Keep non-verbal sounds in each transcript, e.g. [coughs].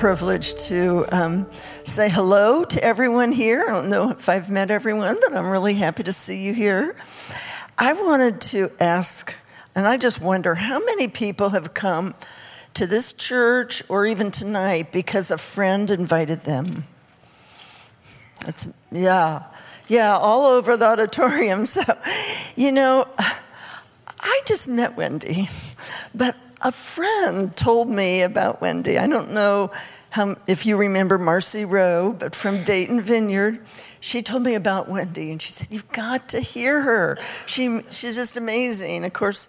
privilege to um, say hello to everyone here. I don't know if I've met everyone, but I'm really happy to see you here. I wanted to ask, and I just wonder how many people have come to this church or even tonight because a friend invited them? It's, yeah, yeah, all over the auditorium. [laughs] So, you know, I just met Wendy, but a friend told me about Wendy. I don't know how, if you remember Marcy Rowe, but from Dayton Vineyard, she told me about Wendy, and she said, "You've got to hear her. She, she's just amazing." Of course,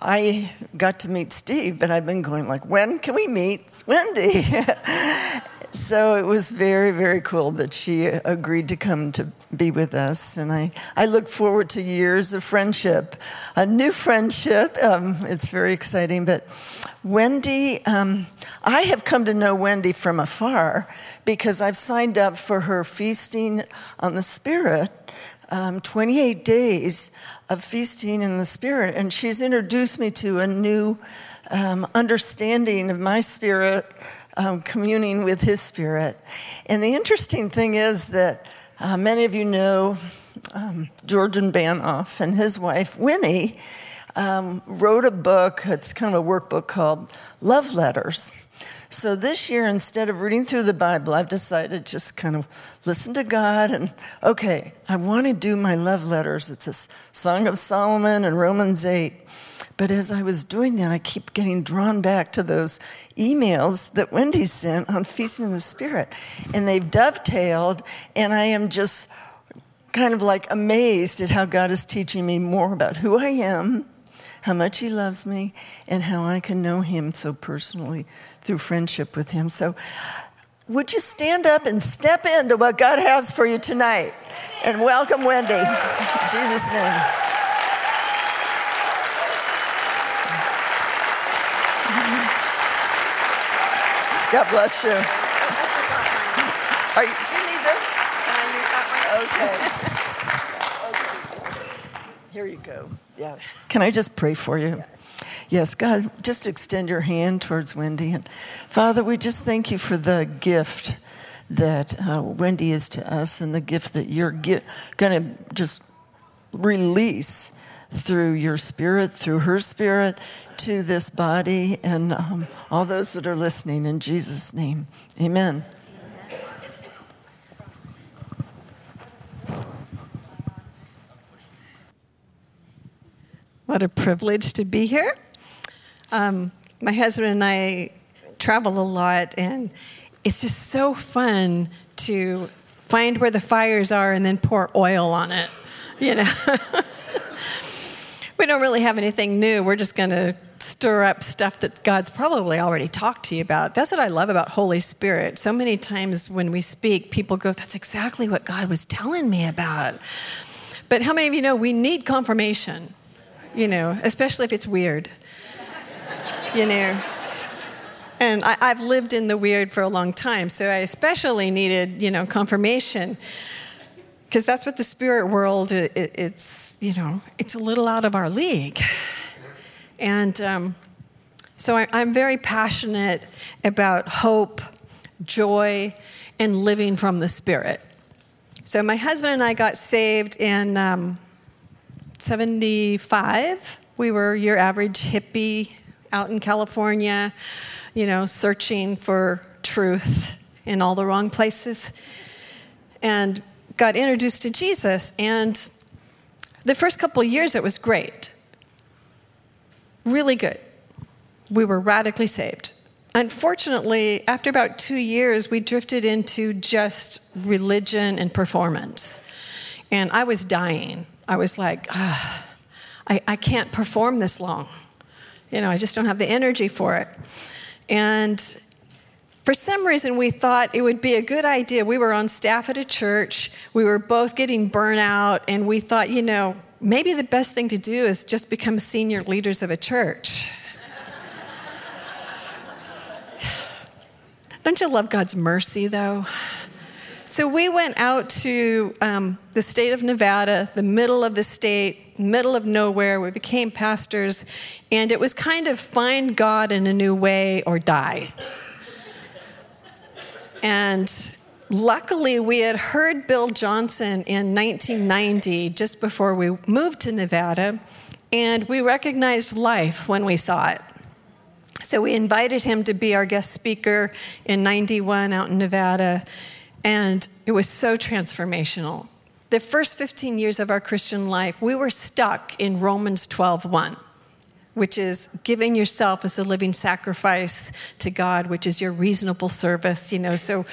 I got to meet Steve, but I've been going like, "When can we meet Wendy?" [laughs] so it was very, very cool that she agreed to come to be with us. And I, I look forward to years of friendship, a new friendship. Um, it's very exciting. But Wendy, um, I have come to know Wendy from afar because I've signed up for her Feasting on the Spirit. Um, 28 days of feasting in the Spirit, and she's introduced me to a new um, understanding of my spirit um, communing with his spirit. And the interesting thing is that uh, many of you know um, Georgian Banov and his wife, Winnie, um, wrote a book, it's kind of a workbook called Love Letters. So this year, instead of reading through the Bible, I've decided just kind of listen to God and, okay, I want to do my love letters. It's a Song of Solomon and Romans 8. But as I was doing that, I keep getting drawn back to those emails that Wendy sent on Feasting the Spirit. And they've dovetailed, and I am just kind of like amazed at how God is teaching me more about who I am, how much He loves me, and how I can know Him so personally through friendship with Him. So, would you stand up and step into what God has for you tonight? And welcome Wendy. In Jesus' name. God bless you. Are you do you need this? Can I use that one? Okay. [laughs] okay. Here you go. Yeah. Can I just pray for you? Yes, God, just extend your hand towards Wendy. And Father, we just thank you for the gift that uh, Wendy is to us and the gift that you're gi- going to just release through your spirit, through her spirit, to this body and um, all those that are listening in Jesus' name. Amen. What a privilege to be here. Um, my husband and I travel a lot, and it's just so fun to find where the fires are and then pour oil on it. You know, [laughs] we don't really have anything new. We're just going to stir up stuff that God's probably already talked to you about. That's what I love about Holy Spirit. So many times when we speak, people go, That's exactly what God was telling me about. But how many of you know we need confirmation? You know, especially if it's weird. You know, and I, have lived in the weird for a long time, so I especially needed, you know, confirmation. Because that's what the spirit world, it, it's, you know, it's a little out of our league. And um, so I, I'm very passionate about hope, joy, and living from the Spirit. So my husband and I got saved in um, 75. We were your average hippie out in California, you know, searching for truth in all the wrong places. And got introduced to Jesus. And the first couple years, it was great really good. We were radically saved. Unfortunately, after about two years, we drifted into just religion and performance. And I was dying. I was like, I, I can't perform this long. You know, I just don't have the energy for it. And for some reason, we thought it would be a good idea. We were on staff at a church, we were both getting burnout, and we thought, you know, maybe the best thing to do is just become senior leaders of a church. Don't you love God's mercy, though? So we went out to um, the state of Nevada, the middle of the state, middle of nowhere. We became pastors, and it was kind of find God in a new way or die. And luckily, we had heard Bill Johnson in 1990, just before we moved to Nevada, and we recognized life when we saw it. So we invited him to be our guest speaker in 91 out in Nevada, and it was so transformational. The first 15 years of our Christian life, we were stuck in Romans 12:1 which is giving yourself as a living sacrifice to God, which is your reasonable service, you know. So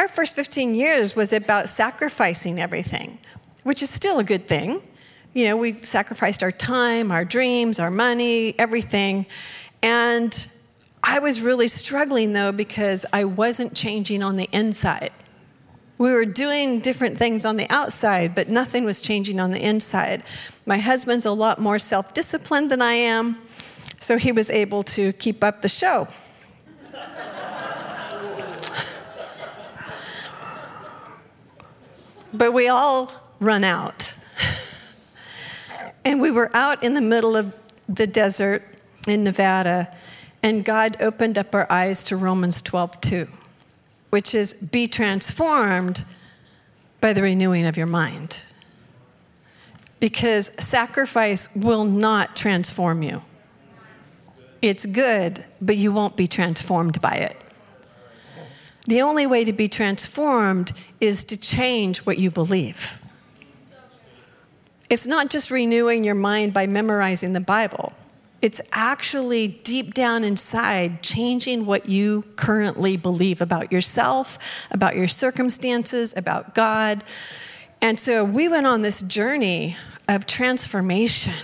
our first 15 years was about sacrificing everything, which is still a good thing. You know, we sacrificed our time, our dreams, our money, everything. And I was really struggling though because I wasn't changing on the inside. We were doing different things on the outside, but nothing was changing on the inside. My husband's a lot more self disciplined than I am, so he was able to keep up the show. But we all run out. and we were out in the middle of the desert in Nevada, and God opened up our eyes to Romans 12 2 which is be transformed by the renewing of your mind. Because sacrifice will not transform you. It's good, but you won't be transformed by it. The only way to be transformed is to change what you believe. It's not just renewing your mind by memorizing the Bible. It's actually deep down inside changing what you currently believe about yourself, about your circumstances, about God. And so we went on this journey of transformation.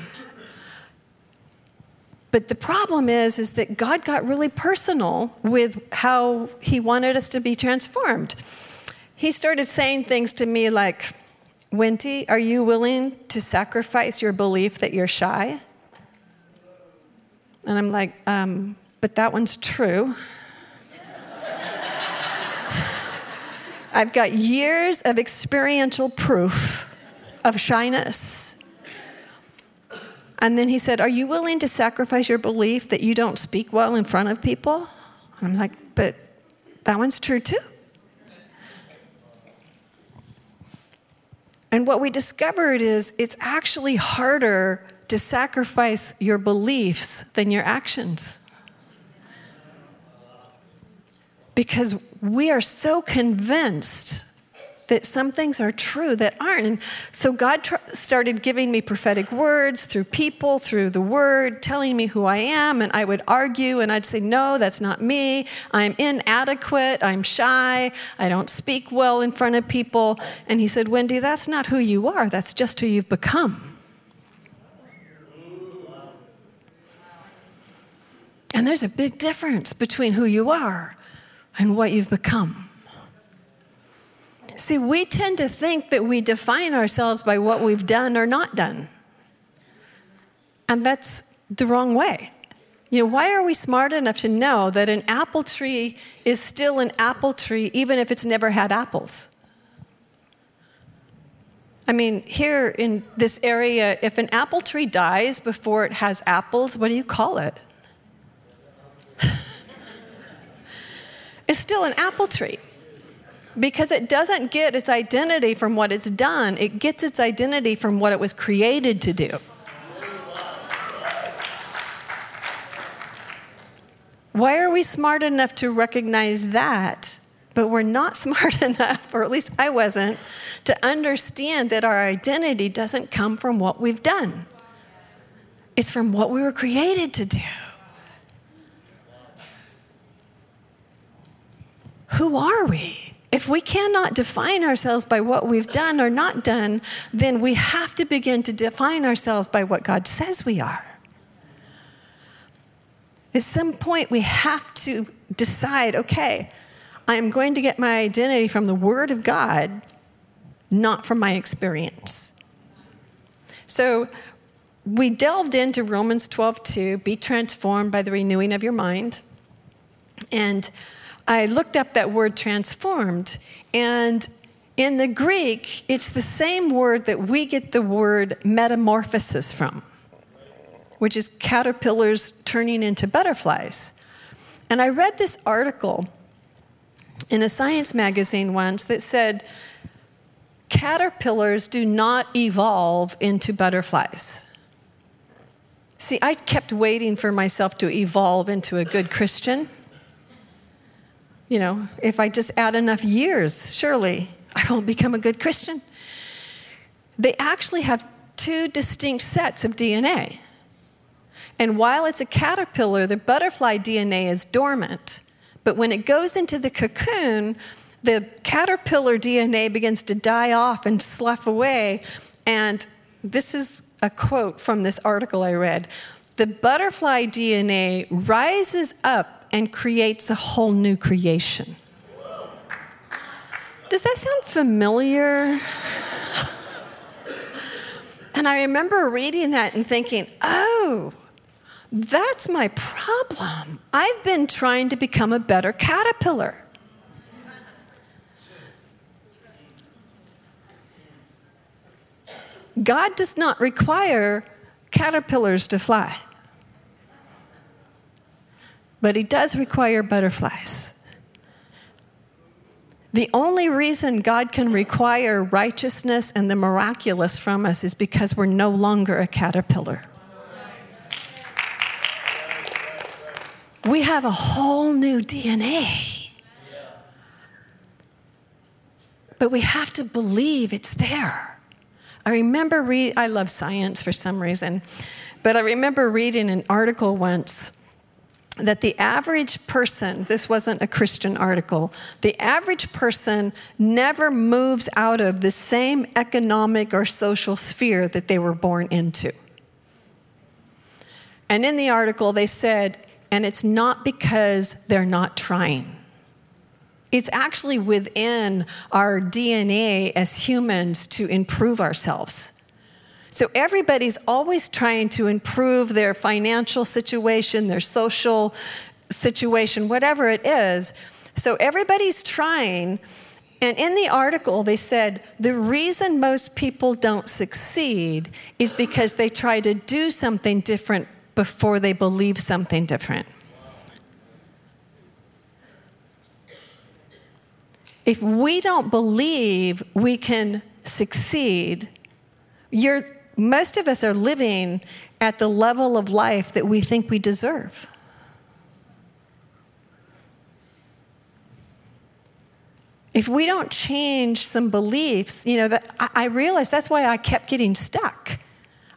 But the problem is is that God got really personal with how he wanted us to be transformed. He started saying things to me like, Wendy, are you willing to sacrifice your belief that you're shy?" And I'm like, um, but that one's true. I've got years of experiential proof of shyness. And then he said, Are you willing to sacrifice your belief that you don't speak well in front of people? And I'm like, But that one's true too. And what we discovered is it's actually harder to sacrifice your beliefs than your actions. Because we are so convinced that some things are true that aren't. And so God tr- started giving me prophetic words through people, through the word, telling me who I am. And I would argue and I'd say, No, that's not me. I'm inadequate. I'm shy. I don't speak well in front of people. And He said, Wendy, that's not who you are. That's just who you've become. And there's a big difference between who you are and what you've become. See, we tend to think that we define ourselves by what we've done or not done. And that's the wrong way. You know, why are we smart enough to know that an apple tree is still an apple tree even if it's never had apples? I mean, here in this area, if an apple tree dies before it has apples, what do you call it? [laughs] it? is still an apple tree because it doesn't get its identity from what it's done, it gets its identity from what it was created to do. Why are we smart enough to recognize that, but we're not [laughs] smart enough, or at least I wasn't, to understand that our identity doesn't come from what we've done? It's from what we were created to do. who are we? If we cannot define ourselves by what we've done or not done, then we have to begin to define ourselves by what God says we are. At some point, we have to decide okay, I am going to get my identity from the Word of God, not from my experience. So, we delved into Romans 12 2, be transformed by the renewing of your mind. And I looked up that word transformed, and in the Greek, it's the same word that we get the word metamorphosis from, which is caterpillars turning into butterflies. And I read this article in a science magazine once that said caterpillars do not evolve into butterflies. See, I kept waiting for myself to evolve into a good Christian. You know, if I just add enough years, surely I will become a good Christian. They actually have two distinct sets of DNA. And while it's a caterpillar, the butterfly DNA is dormant. But when it goes into the cocoon, the caterpillar DNA begins to die off and slough away. And this is a quote from this article I read The butterfly DNA rises up and creates a whole new creation. Does that sound familiar? And I remember reading that and thinking, oh, that's my problem. I've been trying to become a better caterpillar. God does not require caterpillars to fly, but He does require butterflies. The only reason God can require righteousness and the miraculous from us is because we're no longer a caterpillar. We have a whole new DNA. But we have to believe it's there. I remember I love science for some reason, but I remember reading an article once that the average person, this wasn't a Christian article, the average person never moves out of the same economic or social sphere that they were born into. And in the article, they said, and it's not because they're not trying. It's actually within our DNA as humans to improve ourselves. So everybody's always trying to improve their financial situation, their social situation, whatever it is. So everybody's trying. And in the article, they said the reason most people don't succeed is because they try to do something different before they believe something different. If we don't believe we can succeed, you're, most of us are living at the level of life that we think we deserve. If we don't change some beliefs, you know, that I, realized that's why I kept getting stuck.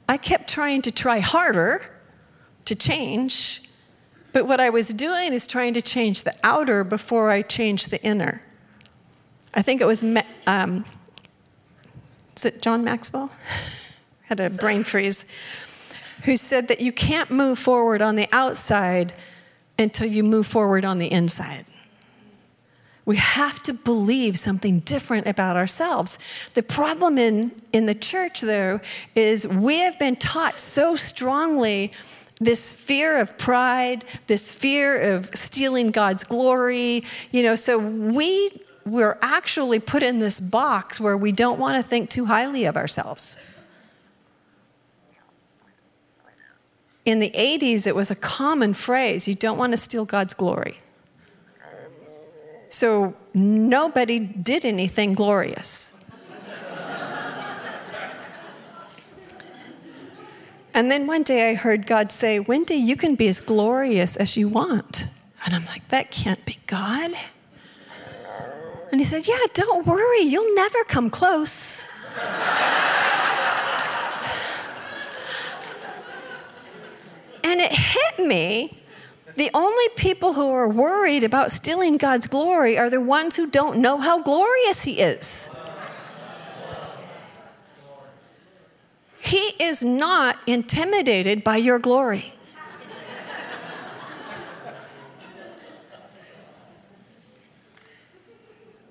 I kept trying to try harder to change, but what I was doing is trying to change the outer before I changed the inner. I think it was, um, is it John Maxwell? [laughs] Had a brain freeze. Who said that you can't move forward on the outside until you move forward on the inside. We have to believe something different about ourselves. The problem in, in the church, though, is we have been taught so strongly this fear of pride, this fear of stealing God's glory, you know, so we we're actually put in this box where we don't want to think too highly of ourselves. In the 80s, it was a common phrase you don't want to steal God's glory. So nobody did anything glorious. and then one day I heard God say, Wendy, you can be as glorious as you want. And I'm like, that can't be God. And he said, Yeah, don't worry, you'll never come close. And it hit me. The only people who are worried about stealing God's glory are the ones who don't know how glorious He is. He is not intimidated by your glory.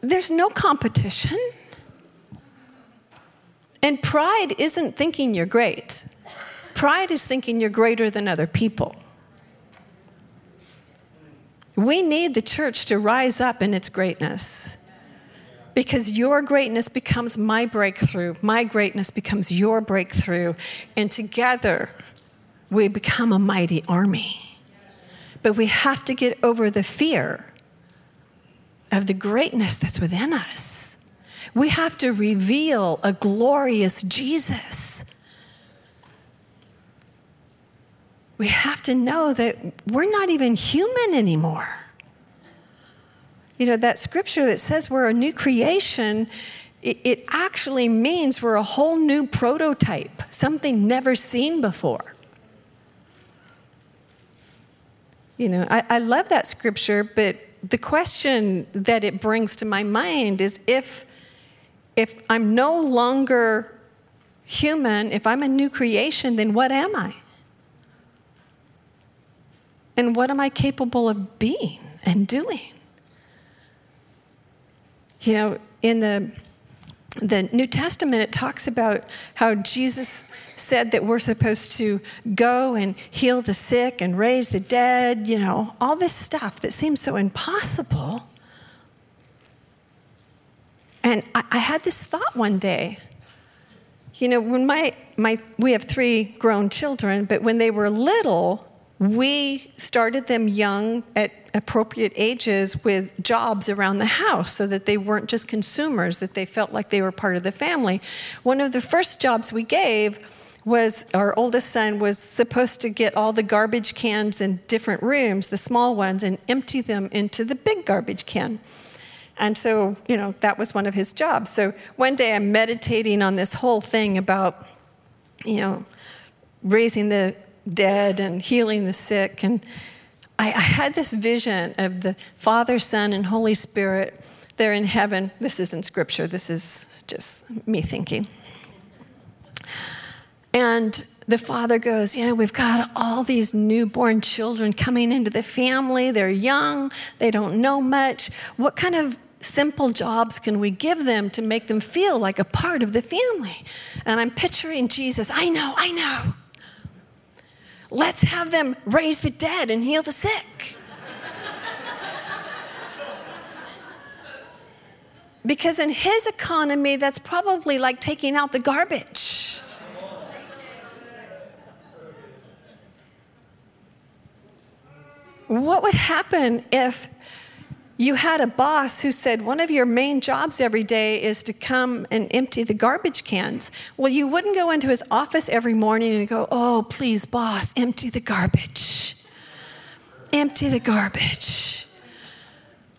there's no competition. And pride isn't thinking you're great, pride is thinking you're greater than other people. We need the church to rise up in its greatness because your greatness becomes my breakthrough, my greatness becomes your breakthrough, and together we become a mighty army. But we have to get over the fear of the greatness that's within us. We have to reveal a glorious Jesus. We have to know that we're not even human anymore. You know, that scripture that says we're a new creation, it, it actually means we're a whole new prototype, something never seen before. You know, I, I love that scripture, but the question that it brings to my mind is if if I'm no longer human, if I'm a new creation, then what am I? And what am I capable of being and doing? You know, in the the New Testament, it talks about how Jesus said that we're supposed to go and heal the sick and raise the dead, you know, all this stuff that seems so impossible. And I, I had this thought one day. You know, when my, my, we have three grown children, but when they were little, we started them young at appropriate ages with jobs around the house so that they weren't just consumers, that they felt like they were part of the family. One of the first jobs we gave was our oldest son was supposed to get all the garbage cans in different rooms, the small ones, and empty them into the big garbage can. And so, you know, that was one of his jobs. So one day I'm meditating on this whole thing about, you know, raising the dead and healing the sick. And I, I had this vision of the Father, Son, and Holy Spirit. They're in heaven. This isn't scripture, this is just me thinking. And the father goes, You know, we've got all these newborn children coming into the family. They're young, they don't know much. What kind of simple jobs can we give them to make them feel like a part of the family? And I'm picturing Jesus. I know, I know. Let's have them raise the dead and heal the sick. because in his economy, that's probably like taking out the garbage. What would happen if you had a boss who said one of your main jobs every day is to come and empty the garbage cans. Well, you wouldn't go into his office every morning and go, Oh, please, boss, empty the garbage. Empty the garbage.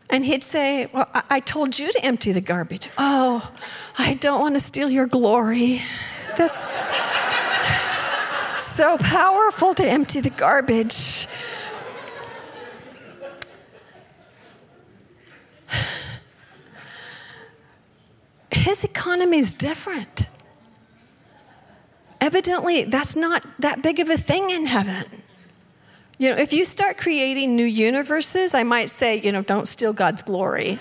And he'd say, Well, I told you to empty the garbage. Oh, I don't want to steal your glory. This [laughs] so powerful to empty the garbage. His economy is different. Evidently, that's not that big of a thing in heaven. You know, if you start creating new universes, I might say, you know, don't steal God's glory.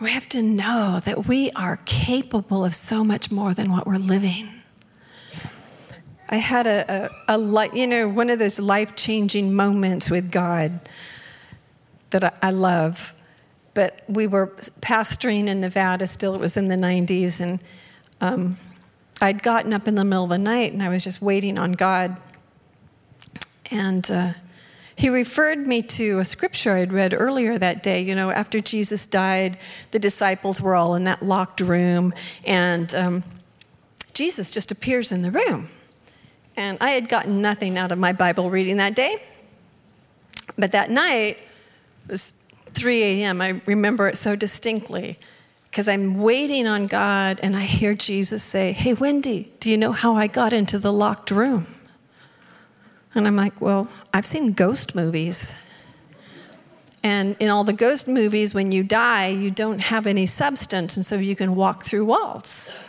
we have to know that we are capable of so much more than what we're living. I had a, a, a you know, one of those life changing moments with God that I, I love. But we were pastoring in Nevada still, it was in the 90s, and um, I'd gotten up in the middle of the night and I was just waiting on God. And uh, he referred me to a scripture I'd read earlier that day. You know, after Jesus died, the disciples were all in that locked room, and um, Jesus just appears in the room. And I had gotten nothing out of my Bible reading that day. But that night, it was 3 a.m. I remember it so distinctly because I'm waiting on God and I hear Jesus say, Hey, Wendy, do you know how I got into the locked room? And I'm like, Well, I've seen ghost movies. And in all the ghost movies, when you die, you don't have any substance, and so you can walk through walls.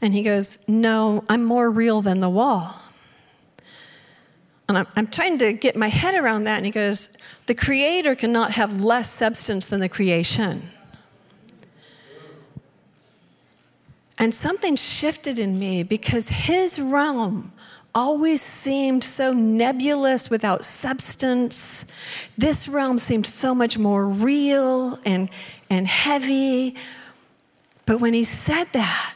And he goes, No, I'm more real than the wall. And I'm, I'm, trying to get my head around that. And he goes, The creator cannot have less substance than the creation. And something shifted in me because his realm always seemed so nebulous without substance. This realm seemed so much more real and, and heavy. But when he said that,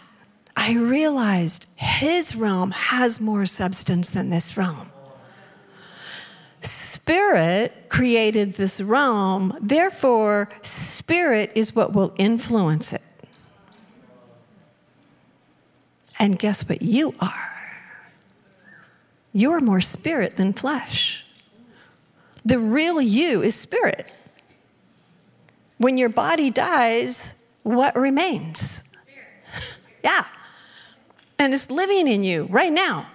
I realized his realm has more substance than this realm. Spirit created this realm, therefore, spirit is what will influence it. And guess what you are? You're more spirit than flesh. The real you is spirit. When your body dies, what remains? Yeah. And it's living in you right now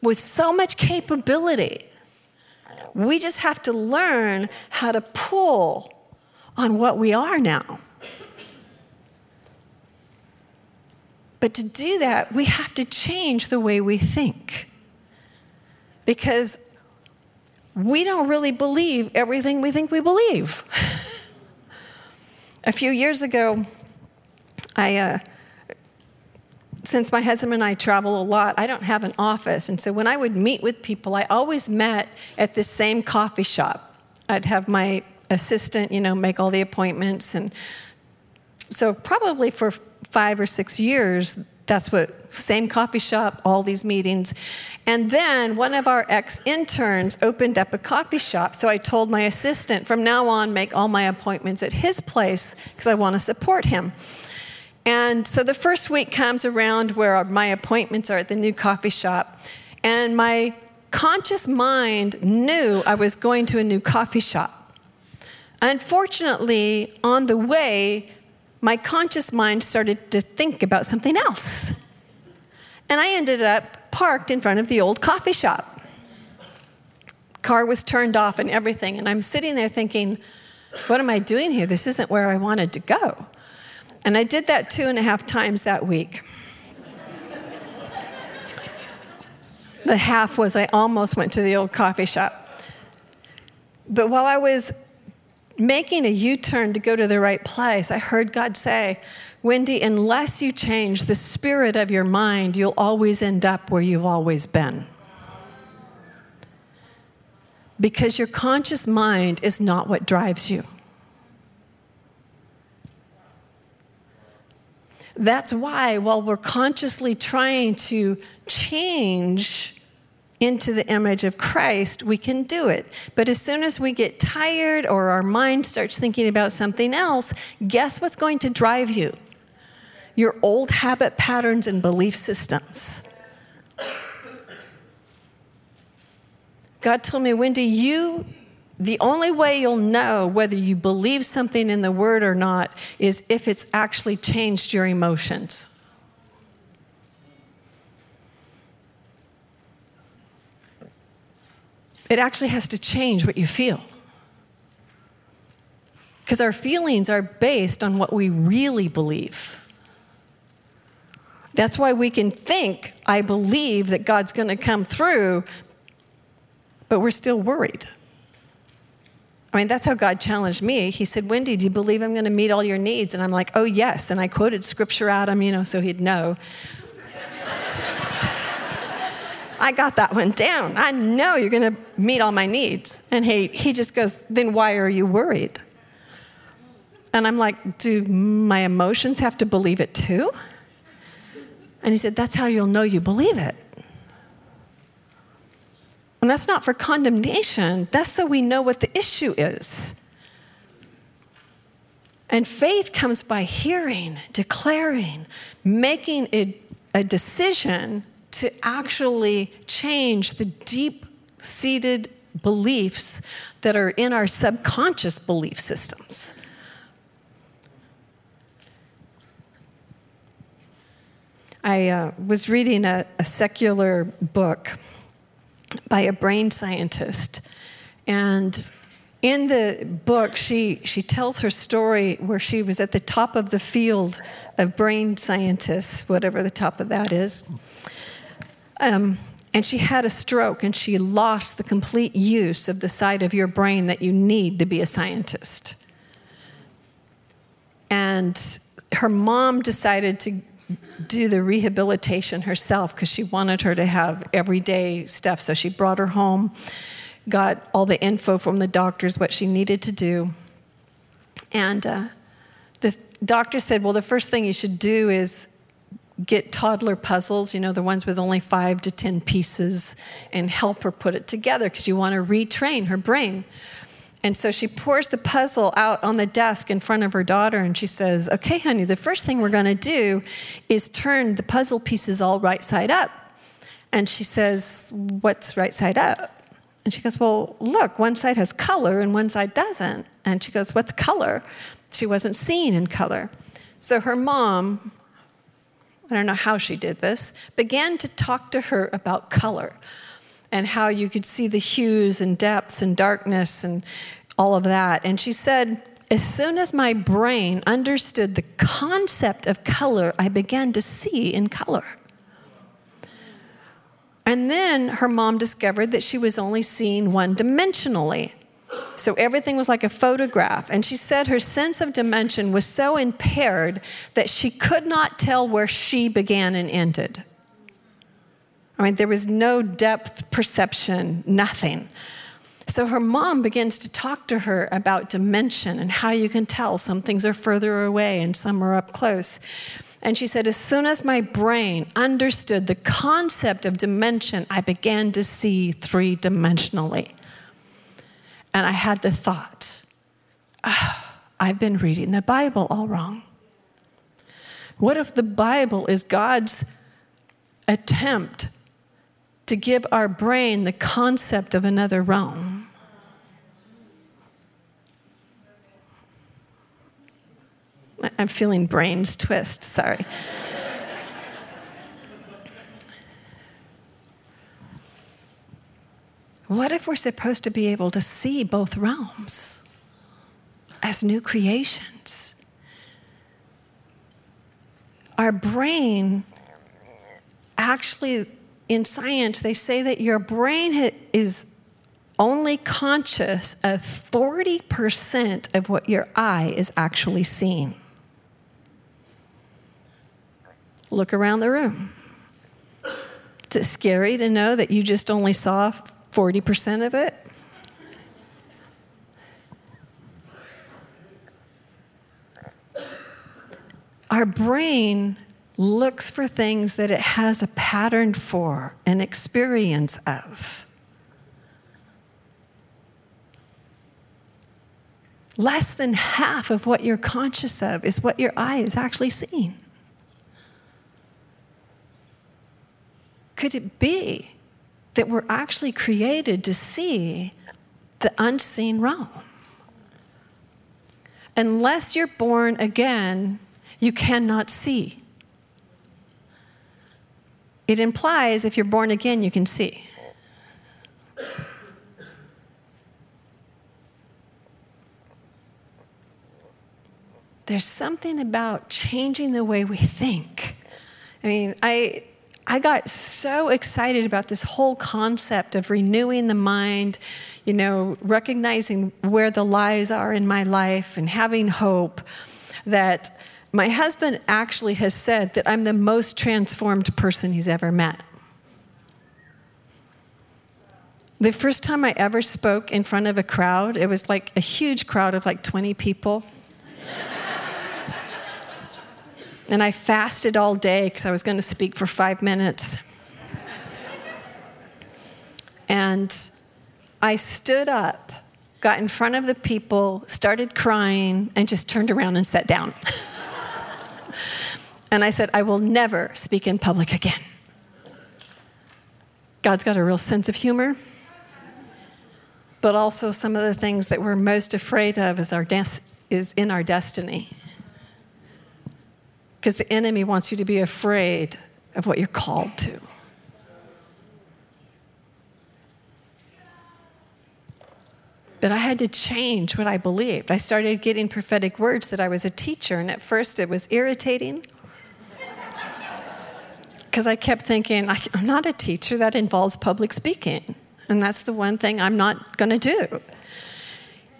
with so much capability. We just have to learn how to pull on what we are now. But to do that, we have to change the way we think. Because we don't really believe everything we think we believe. [laughs] A few years ago, I, uh, since my husband and I travel a lot, I don't have an office. And so when I would meet with people, I always met at the same coffee shop. I'd have my assistant, you know, make all the appointments. And so probably for five or six years, that's what, same coffee shop, all these meetings. And then one of our ex interns opened up a coffee shop. So I told my assistant, from now on, make all my appointments at his place because I want to support him. And so the first week comes around where my appointments are at the new coffee shop. And my conscious mind knew I was going to a new coffee shop. Unfortunately, on the way, my conscious mind started to think about something else. And I ended up parked in front of the old coffee shop. Car was turned off and everything, and I'm sitting there thinking, what am I doing here? This isn't where I wanted to go. And I did that two and a half times that week. the half was I almost went to the old coffee shop. But while I was making a U turn to go to the right place, I heard God say, Wendy, unless you change the spirit of your mind, you'll always end up where you've always been. Because your conscious mind is not what drives you. That's why, while we're consciously trying to change into the image of Christ, we can do it. But as soon as we get tired or our mind starts thinking about something else, guess what's going to drive you? Your old habit patterns and belief systems. God told me, Wendy, you, the only way you'll know whether you believe something in the word or not is if it's actually changed your emotions. It actually has to change what you feel. Because our feelings are based on what we really believe. That's why we can think, I believe that God's going to come through, but we're still worried. I mean, that's how God challenged me. He said, Wendy, do you believe I'm going to meet all your needs? And I'm like, oh, yes. And I quoted scripture at him, you know, so he'd know. [laughs] I got that one down. I know you're going to meet all my needs. And he, he just goes, Then why are you worried? And I'm like, Do my emotions have to believe it too? And he said, That's how you'll know you believe it. And that's not for condemnation, that's so we know what the issue is. And faith comes by hearing, declaring, making a, a decision to actually change the deep seated beliefs that are in our subconscious belief systems. I uh, was reading a, a secular book by a brain scientist, and in the book, she, she tells her story where she was at the top of the field of brain scientists, whatever the top of that is. Um, and she had a stroke and she lost the complete use of the side of your brain that you need to be a scientist. And her mom decided to do the rehabilitation herself because she wanted her to have everyday stuff. So she brought her home, got all the info from the doctors, what she needed to do. And uh, the doctor said, Well, the first thing you should do is get toddler puzzles, you know, the ones with only five to 10 pieces, and help her put it together because you want to retrain her brain. And so she pours the puzzle out on the desk in front of her daughter and she says, Okay, honey, the first thing we're going to do is turn the puzzle pieces all right side up. And she says, What's right side up? And she goes, Well, look, one side has color and one side doesn't. And she goes, What's color? She wasn't seeing in color. So her mom, I don't know how she did this, began to talk to her about color and how you could see the hues and depths and darkness and all of that. And she said, as soon as my brain understood the concept of color, I began to see in color. And then her mom discovered that she was only seeing one dimensionally. So everything was like a photograph. And she said her sense of dimension was so impaired that she could not tell where she began and ended. I mean, there was no depth perception, nothing. So her mom begins to talk to her about dimension and how you can tell some things are further away and some are up close. And she said, as soon as my brain understood the concept of dimension, I began to see three dimensionally. And I had the thought, oh, I've been reading the Bible all wrong. What if the Bible is God's attempt to give our brain the concept of another realm. I'm feeling brains twist, sorry. what if we're supposed to be able to see both realms as new creations? Our brain actually in science, they say that your brain is only conscious of 40% of what your eye is actually seeing. Look around the room. Is it scary to know that you just only saw 40% of it? Our brain looks for things that it has a pattern for, an experience of. Less than half of what you're conscious of is what your eye is actually seeing. Could it be that we're actually created to see the unseen realm? Unless you're born again, you cannot see. It implies if you're born again, you can see. There's something about changing the way we think. I mean, I, I got so excited about this whole concept of renewing the mind, you know, recognizing where the lies are in my life and having hope that my husband actually has said that I'm the most transformed person he's ever met. The first time I ever spoke in front of a crowd, it was like a huge crowd of like 20 people. [laughs] and I fasted all day because I was going to speak for five minutes. and I stood up, got in front of the people, started crying, and just turned around and sat down. [laughs] And I said, I will never speak in public again. God's got a real sense of humor, but also some of the things that we're most afraid of is, our des- is in our destiny. Because the enemy wants you to be afraid of what you're called to. But I had to change what I believed. I started getting prophetic words that I was a teacher, and at first it was irritating because I kept thinking, I'm not a teacher that involves public speaking. And that's the one thing I'm not going to do.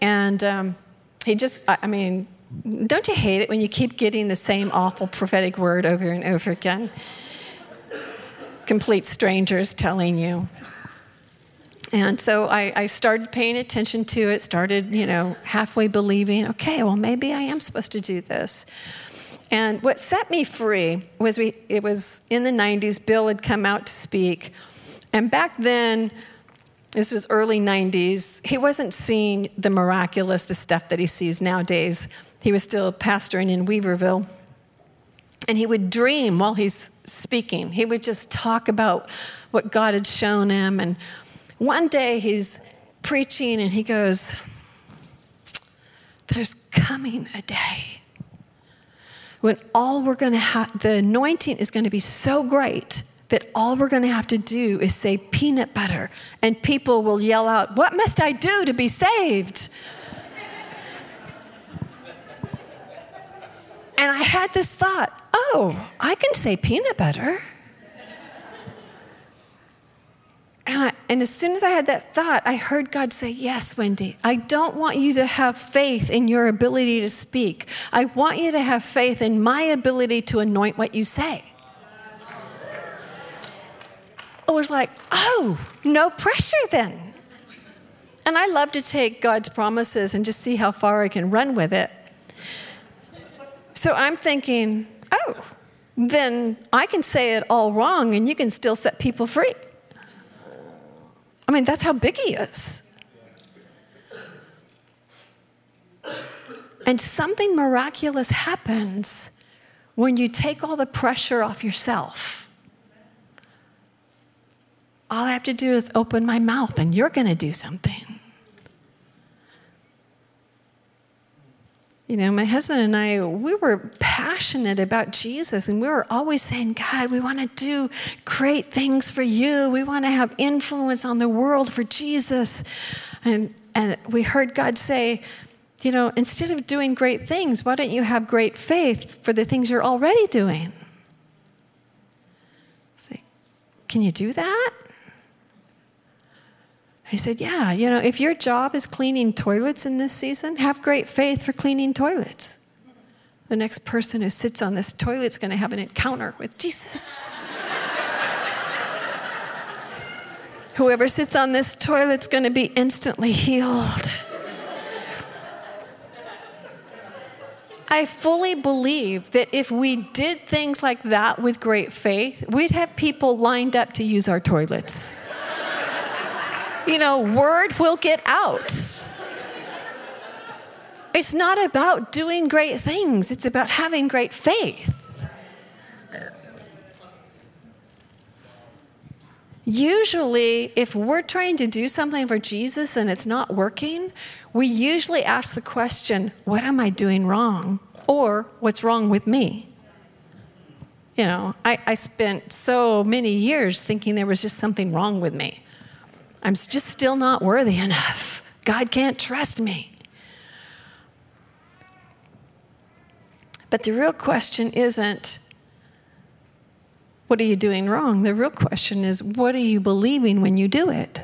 And um, he just, I mean, don't you hate it when you keep getting the same awful prophetic word over and over again? Complete strangers telling you. And so I, I, started paying attention to it, started, you know, halfway believing, okay, well, maybe I am supposed to do this. And what set me free was we, it was in the 90s, Bill had come out to speak. And back then, this was early 90s, he wasn't seeing the miraculous, the stuff that he sees nowadays. He was still pastoring in Weaverville. And he would dream while he's speaking. He would just talk about what God had shown him. And one day he's preaching and he goes, There's coming a day when all we're going to have, the anointing is going to be so great that all we're going to have to do is say peanut butter, and people will yell out, What must I do to be saved? and I had this thought, Oh, I can say peanut butter. And, I, and, as soon as I had that thought, I heard God say, Yes, Wendy, I don't want you to have faith in your ability to speak. I want you to have faith in my ability to anoint what you say. I was like, Oh, no pressure then. And I love to take God's promises and just see how far I can run with it. So I'm thinking, Oh, then I can say it all wrong and you can still set people free. I mean, that's how big he is. And something miraculous happens when you take all the pressure off yourself. All I have to do is open my mouth, and you're going to do something. You know, my husband and I, we were passionate about Jesus and we were always saying, God, we want to do great things for you. We want to have influence on the world for Jesus. And, and we heard God say, you know, instead of doing great things, why don't you have great faith for the things you're already doing? Say, can you do that? He said, Yeah, you know, if your job is cleaning toilets in this season, have great faith for cleaning toilets. The next person who sits on this toilet is going to have an encounter with Jesus. [laughs] Whoever sits on this toilet is going to be instantly healed. I fully believe that if we did things like that with great faith, we'd have people lined up to use our toilets you know, word will get out. It's not about doing great things, it's about having great faith. Usually, if we're trying to do something for Jesus and it's not working, we usually ask the question, What am I doing wrong? Or, What's wrong with me? You know, I, I spent so many years thinking there was just something wrong with me. I'm just still not worthy enough. God can't trust me. But the real question isn't, what are you doing wrong? The real question is, what are you believing when you do it?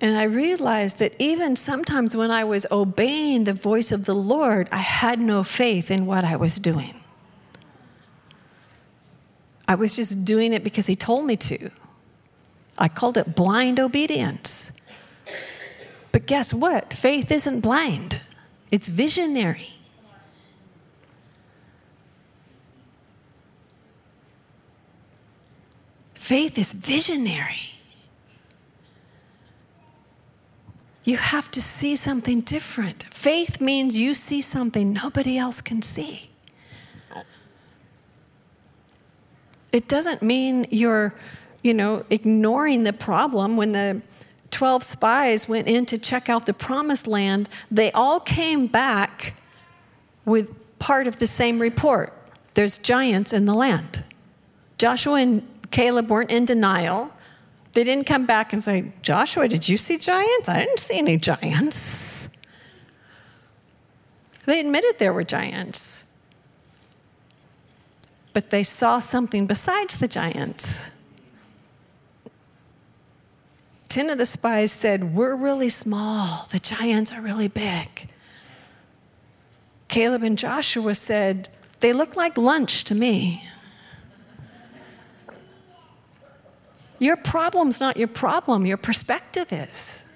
And I realized that even sometimes when I was obeying the voice of the Lord, I had no faith in what I was doing. I was just doing it because he told me to. I called it blind obedience. But guess what? Faith isn't blind, it's visionary. Faith is visionary. You have to see something different. Faith means you see something nobody else can see. It doesn't mean you're, you know, ignoring the problem. When the 12 spies went in to check out the promised land, they all came back with part of the same report. There's giants in the land. Joshua and Caleb weren't in denial. They didn't come back and say, Joshua, did you see giants? I didn't see any giants. They admitted there were giants but they saw something besides the giants. Ten of the spies said, We're really small, the giants are really big. Caleb and Joshua said, They look like lunch to me. Your problem's not your problem, your perspective is.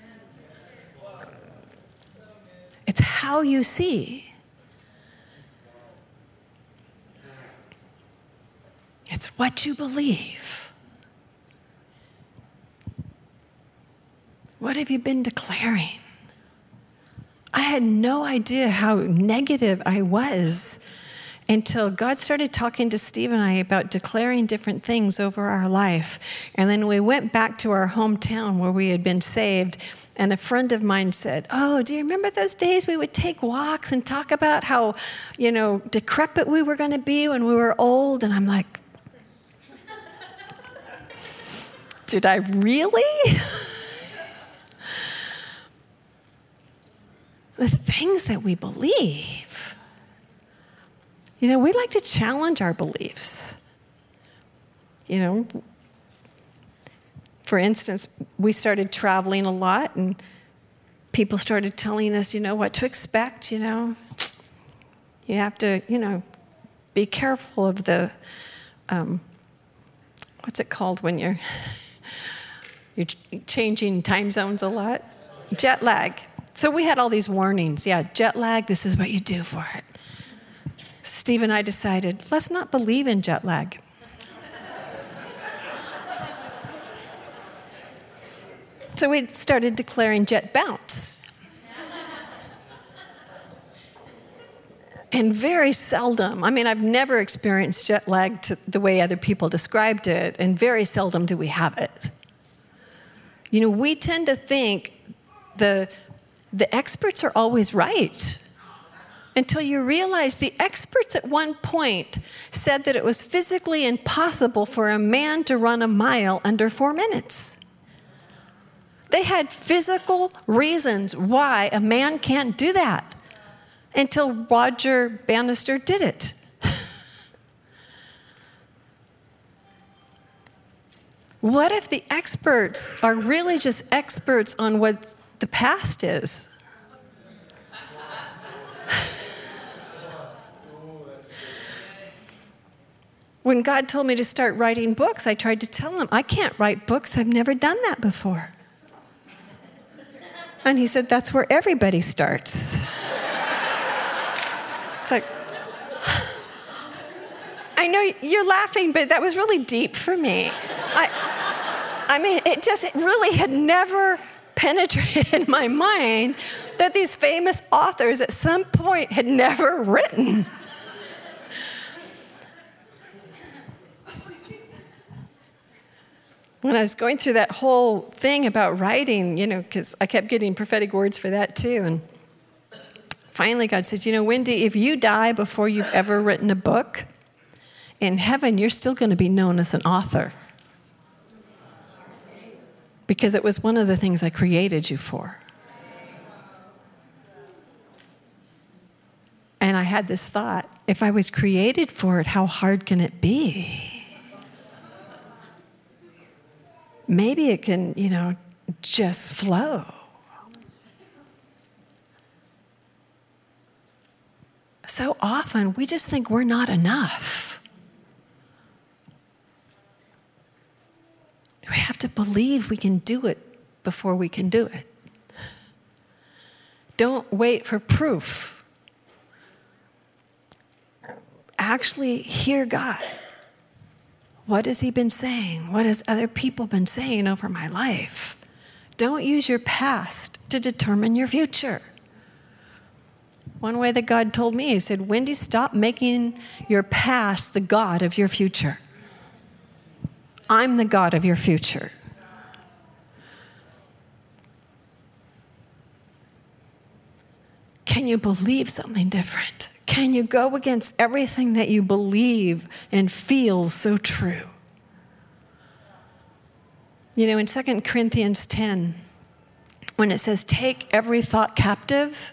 It's how you see. It's what you believe. What have you been declaring? I had no idea how negative I was until God started talking to Steve and I about declaring different things over our life. And then we went back to our hometown where we had been saved. And a friend of mine said, Oh, do you remember those days we would take walks and talk about how, you know, decrepit we were going to be when we were old? And I'm like, Did I really? the things that we believe. You know, we like to challenge our beliefs. You know, for instance, we started traveling a lot and people started telling us, you know, what to expect, you know. You have to, you know, be careful of the, um, what's it called when you're, [laughs] you're changing time zones a lot? Jet lag. So we had all these warnings. Yeah, jet lag, this is what you do for it. Steve and I decided, let's not believe in jet lag. so we started declaring jet bounce. And very seldom, I mean, I've never experienced jet lag the way other people described it, and very seldom do we have it. You know, we tend to think the the experts are always right until you realize the experts at one point said that it was physically impossible for a man to run a mile under four minutes. They had physical reasons why a man can't do that until Roger Bannister did it. What if the experts are really just experts on what the past is. when God told me to start writing books, I tried to tell him, I can't write books. I've never done that before. And he said, That's where everybody starts. It's like, I know you're laughing, but that was really deep for me. I, I mean, it just it really had never penetrated [laughs] my mind that these famous authors at some point had never written. when I was going through that whole thing about writing, you know, because I kept getting prophetic words for that too. And finally, God said, You know, Wendy, if you die before you've ever written a book, in heaven, you're still going to be known as an author because it was one of the things I created you for. And I had this thought if I was created for it, how hard can it be? Maybe it can, you know, just flow. So often we just think we're not enough. We have to believe we can do it before we can do it. Don't wait for proof. Actually, hear God. What has He been saying? What has other people been saying over my life? Don't use your past to determine your future. One way that God told me, He said, Wendy, stop making your past the God of your future. I'm the God of your future. Can you believe something different? Can you go against everything that you believe and feel so true? You know, in 2 Corinthians 10, when it says, take every thought captive,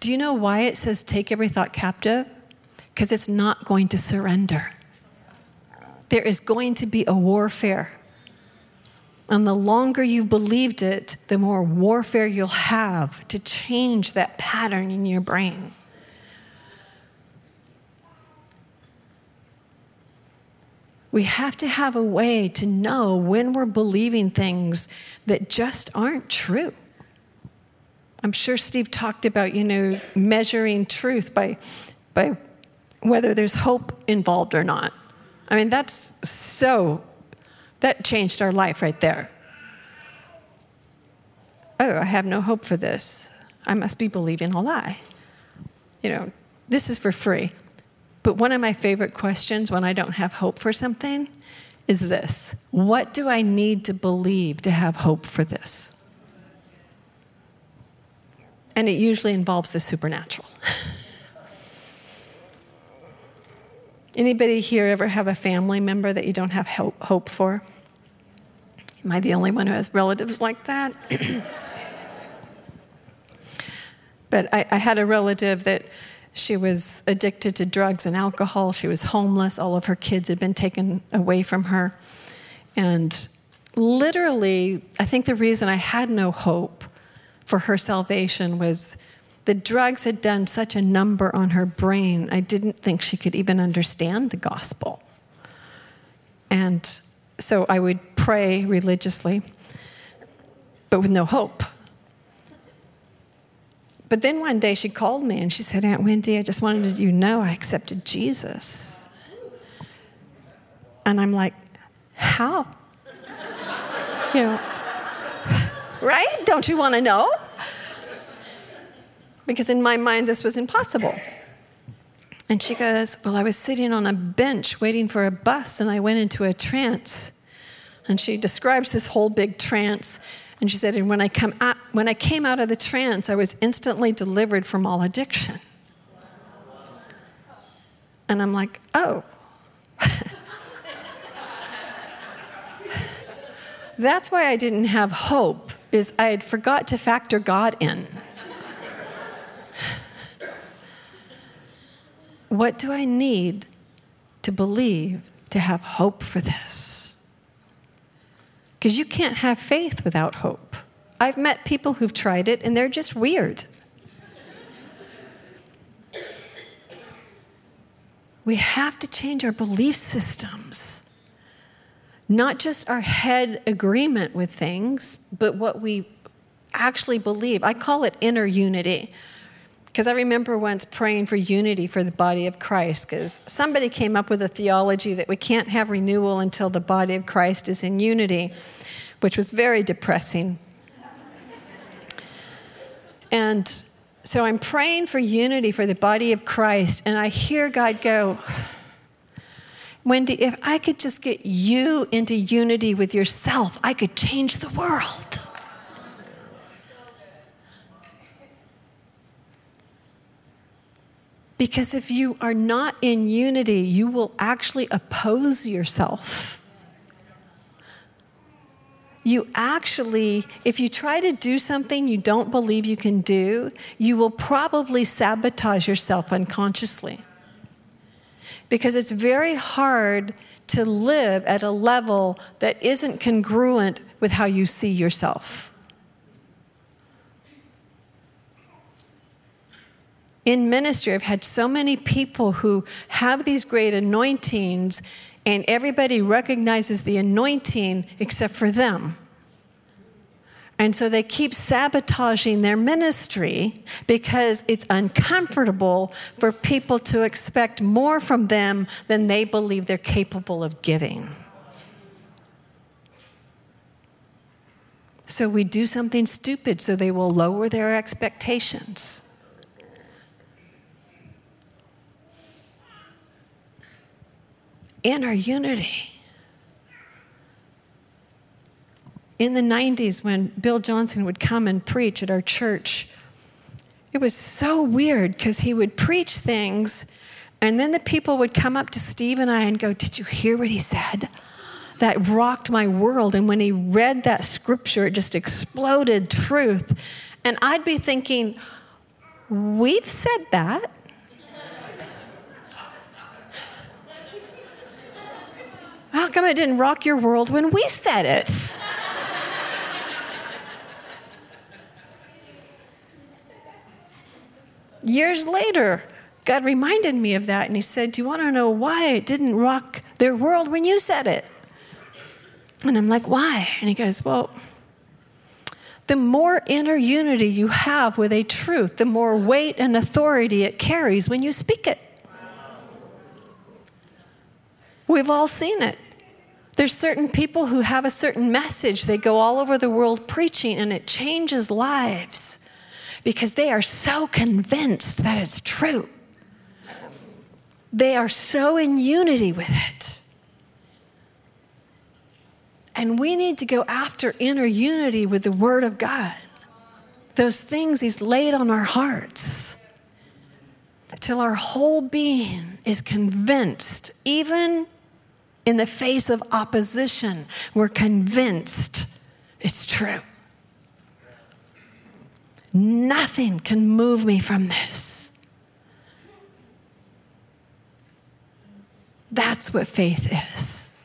do you know why it says, take every thought captive? Because it's not going to surrender there is going to be a warfare. And the longer you've believed it, the more warfare you'll have to change that pattern in your brain. We have to have a way to know when we're believing things that just aren't true. I'm sure Steve talked about, you know, measuring truth by, by whether there's hope involved or not. I mean, that's so, that changed our life right there. Oh, I have no hope for this. I must be believing a lie. You know, this is for free. But one of my favorite questions when I don't have hope for something is this What do I need to believe to have hope for this? And it usually involves the supernatural. [laughs] Anybody here ever have a family member that you don't have hope for? Am I the only one who has relatives like that? [coughs] but I, I, had a relative that she was addicted to drugs and alcohol. She was homeless. All of her kids had been taken away from her. And literally, I think the reason I had no hope for her salvation was the drugs had done such a number on her brain, I didn't think she could even understand the gospel. And so I would pray religiously, but with no hope. But then one day she called me and she said, Aunt Wendy, I just wanted you to know I accepted Jesus. And I'm like, how? [laughs] you know, right? Don't you want to know? Because in my mind this was impossible. And she goes, Well, I was sitting on a bench waiting for a bus and I went into a trance. And she describes this whole big trance. And she said, And when I, come out, when I came out of the trance, I was instantly delivered from all addiction. And I'm like, Oh. [laughs] That's why I didn't have hope, is I had forgot to factor God in. What do I need to believe to have hope for this? Because you can't have faith without hope. I've met people who've tried it and they're just weird. We have to change our belief systems. Not just our head agreement with things, but what we actually believe. I call it inner unity. Because I remember once praying for unity for the body of Christ, because somebody came up with a theology that we can't have renewal until the body of Christ is in unity, which was very depressing. And so I'm praying for unity for the body of Christ, and I hear God go, Wendy, if I could just get you into unity with yourself, I could change the world. Because if you are not in unity, you will actually oppose yourself. You actually, if you try to do something you don't believe you can do, you will probably sabotage yourself unconsciously. Because it's very hard to live at a level that isn't congruent with how you see yourself. In ministry, I've had so many people who have these great anointings, and everybody recognizes the anointing except for them. And so they keep sabotaging their ministry because it's uncomfortable for people to expect more from them than they believe they're capable of giving. So we do something stupid so they will lower their expectations. In our unity. In the 90s, when Bill Johnson would come and preach at our church, it was so weird because he would preach things, and then the people would come up to Steve and I and go, Did you hear what he said? That rocked my world. And when he read that scripture, it just exploded truth. And I'd be thinking, We've said that. How come it didn't rock your world when we said it? Years later, God reminded me of that and He said, Do you want to know why it didn't rock their world when you said it? And I'm like, Why? And He goes, Well, the more inner unity you have with a truth, the more weight and authority it carries when you speak it. We've all seen it. There's certain people who have a certain message. They go all over the world preaching, and it changes lives because they are so convinced that it's true. They are so in unity with it. And we need to go after inner unity with the Word of God. Those things He's laid on our hearts till our whole being is convinced, even in the face of opposition, we're convinced it's true. Nothing can move me from this. That's what faith is.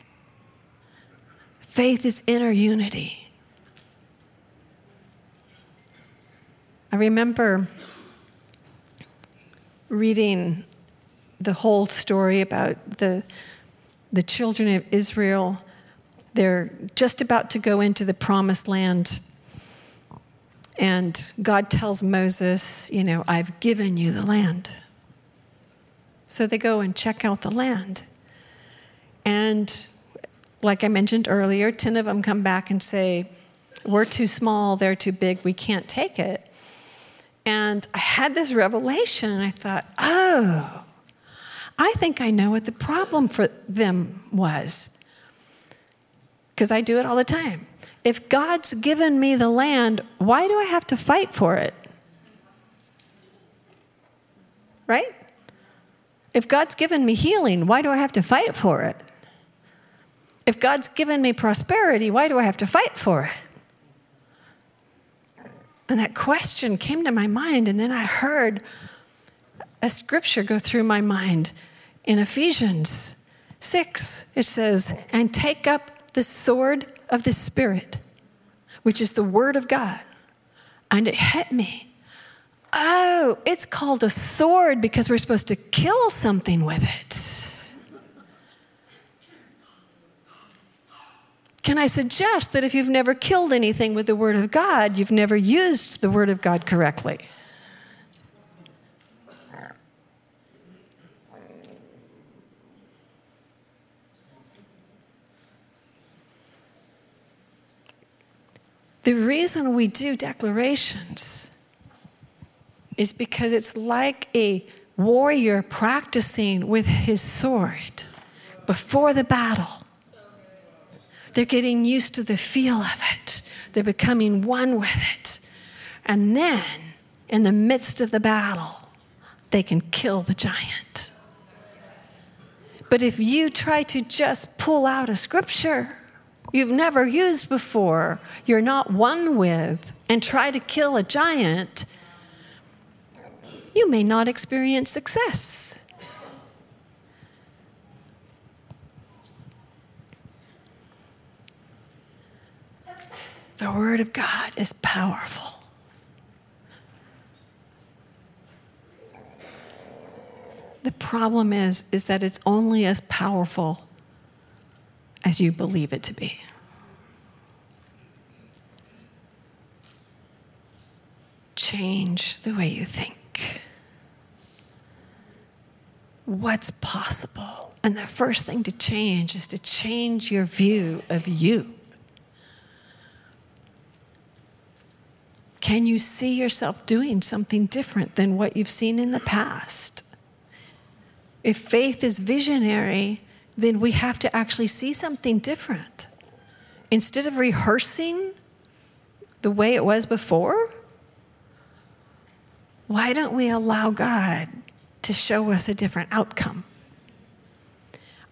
Faith is inner unity. I remember reading the whole story about the, the children of Israel. They're just about to go into the promised land. And God tells Moses, You know, I've given you the land. So they go and check out the land. And like I mentioned earlier, 10 of them come back and say, We're too small, they're too big, we can't take it. And I had this revelation, and I thought, oh, I think I know what the problem for them was. Because I do it all the time. If God's given me the land, why do I have to fight for it? Right? If God's given me healing, why do I have to fight for it? If God's given me prosperity, why do I have to fight for it? And that question came to my mind, and then I heard a scripture go through my mind in Ephesians 6. It says, And take up the sword of the Spirit, which is the Word of God. And it hit me. Oh, it's called a sword because we're supposed to kill something with it. Can I suggest that if you've never killed anything with the Word of God, you've never used the Word of God correctly? The reason we do declarations is because it's like a warrior practicing with his sword before the battle. They're getting used to the feel of it, they're becoming one with it. And then, in the midst of the battle, they can kill the giant. But if you try to just pull out a scripture you've never used before, you're not one with, and try to kill a giant, you may not experience success. The Word of God is powerful. The problem is, is that it's only as powerful as you believe it to be. Change the way you think. What's possible? And the first thing to change is to change your view of you. Can you see yourself doing something different than what you've seen in the past? If faith is visionary, then we have to actually see something different. Instead of rehearsing the way it was before, why don't we allow God to show us a different outcome?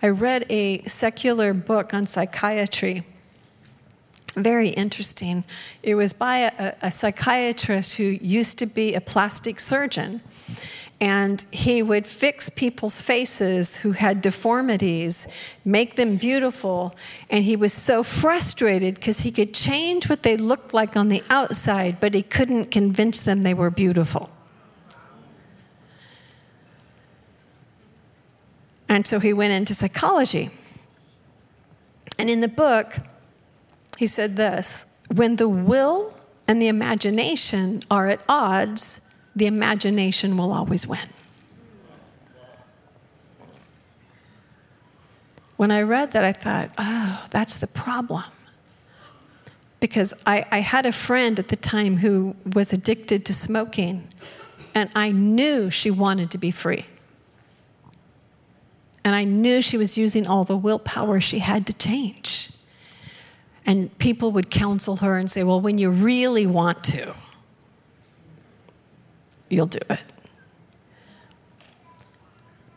I read a secular book on psychiatry very interesting. It was by a, a, psychiatrist who used to be a plastic surgeon. And he would fix people's faces who had deformities, make them beautiful. And he was so frustrated because he could change what they looked like on the outside, but he couldn't convince them they were beautiful. And so he went into psychology. And in the book, he said this When the will and the imagination are at odds, the imagination will always win. When I read that, I thought, oh, that's the problem. Because I, I had a friend at the time who was addicted to smoking, and I knew she wanted to be free. And I knew she was using all the willpower she had to change. And people would counsel her and say, Well, when you really want to, you'll do it.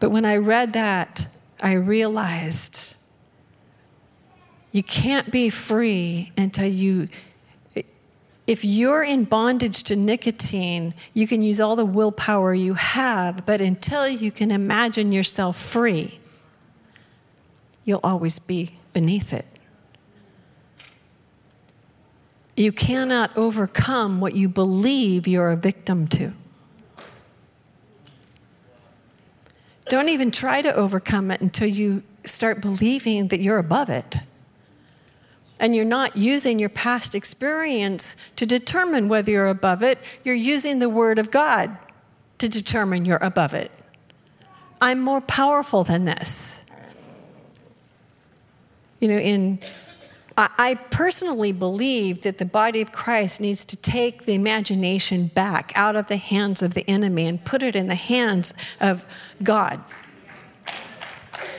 But when I read that, I realized you can't be free until you if you're in bondage to nicotine, you can use all the willpower you have, but until you can imagine yourself free, you'll always be beneath it. You cannot overcome what you believe you're a victim to. Don't even try to overcome it until you start believing that you're above it and you're not using your past experience to determine whether you're above it, you're using the Word of God to determine you're above it. I'm more powerful than this. You know, in I personally believe that the body of Christ needs to take the imagination back out of the hands of the enemy and put it in the hands of God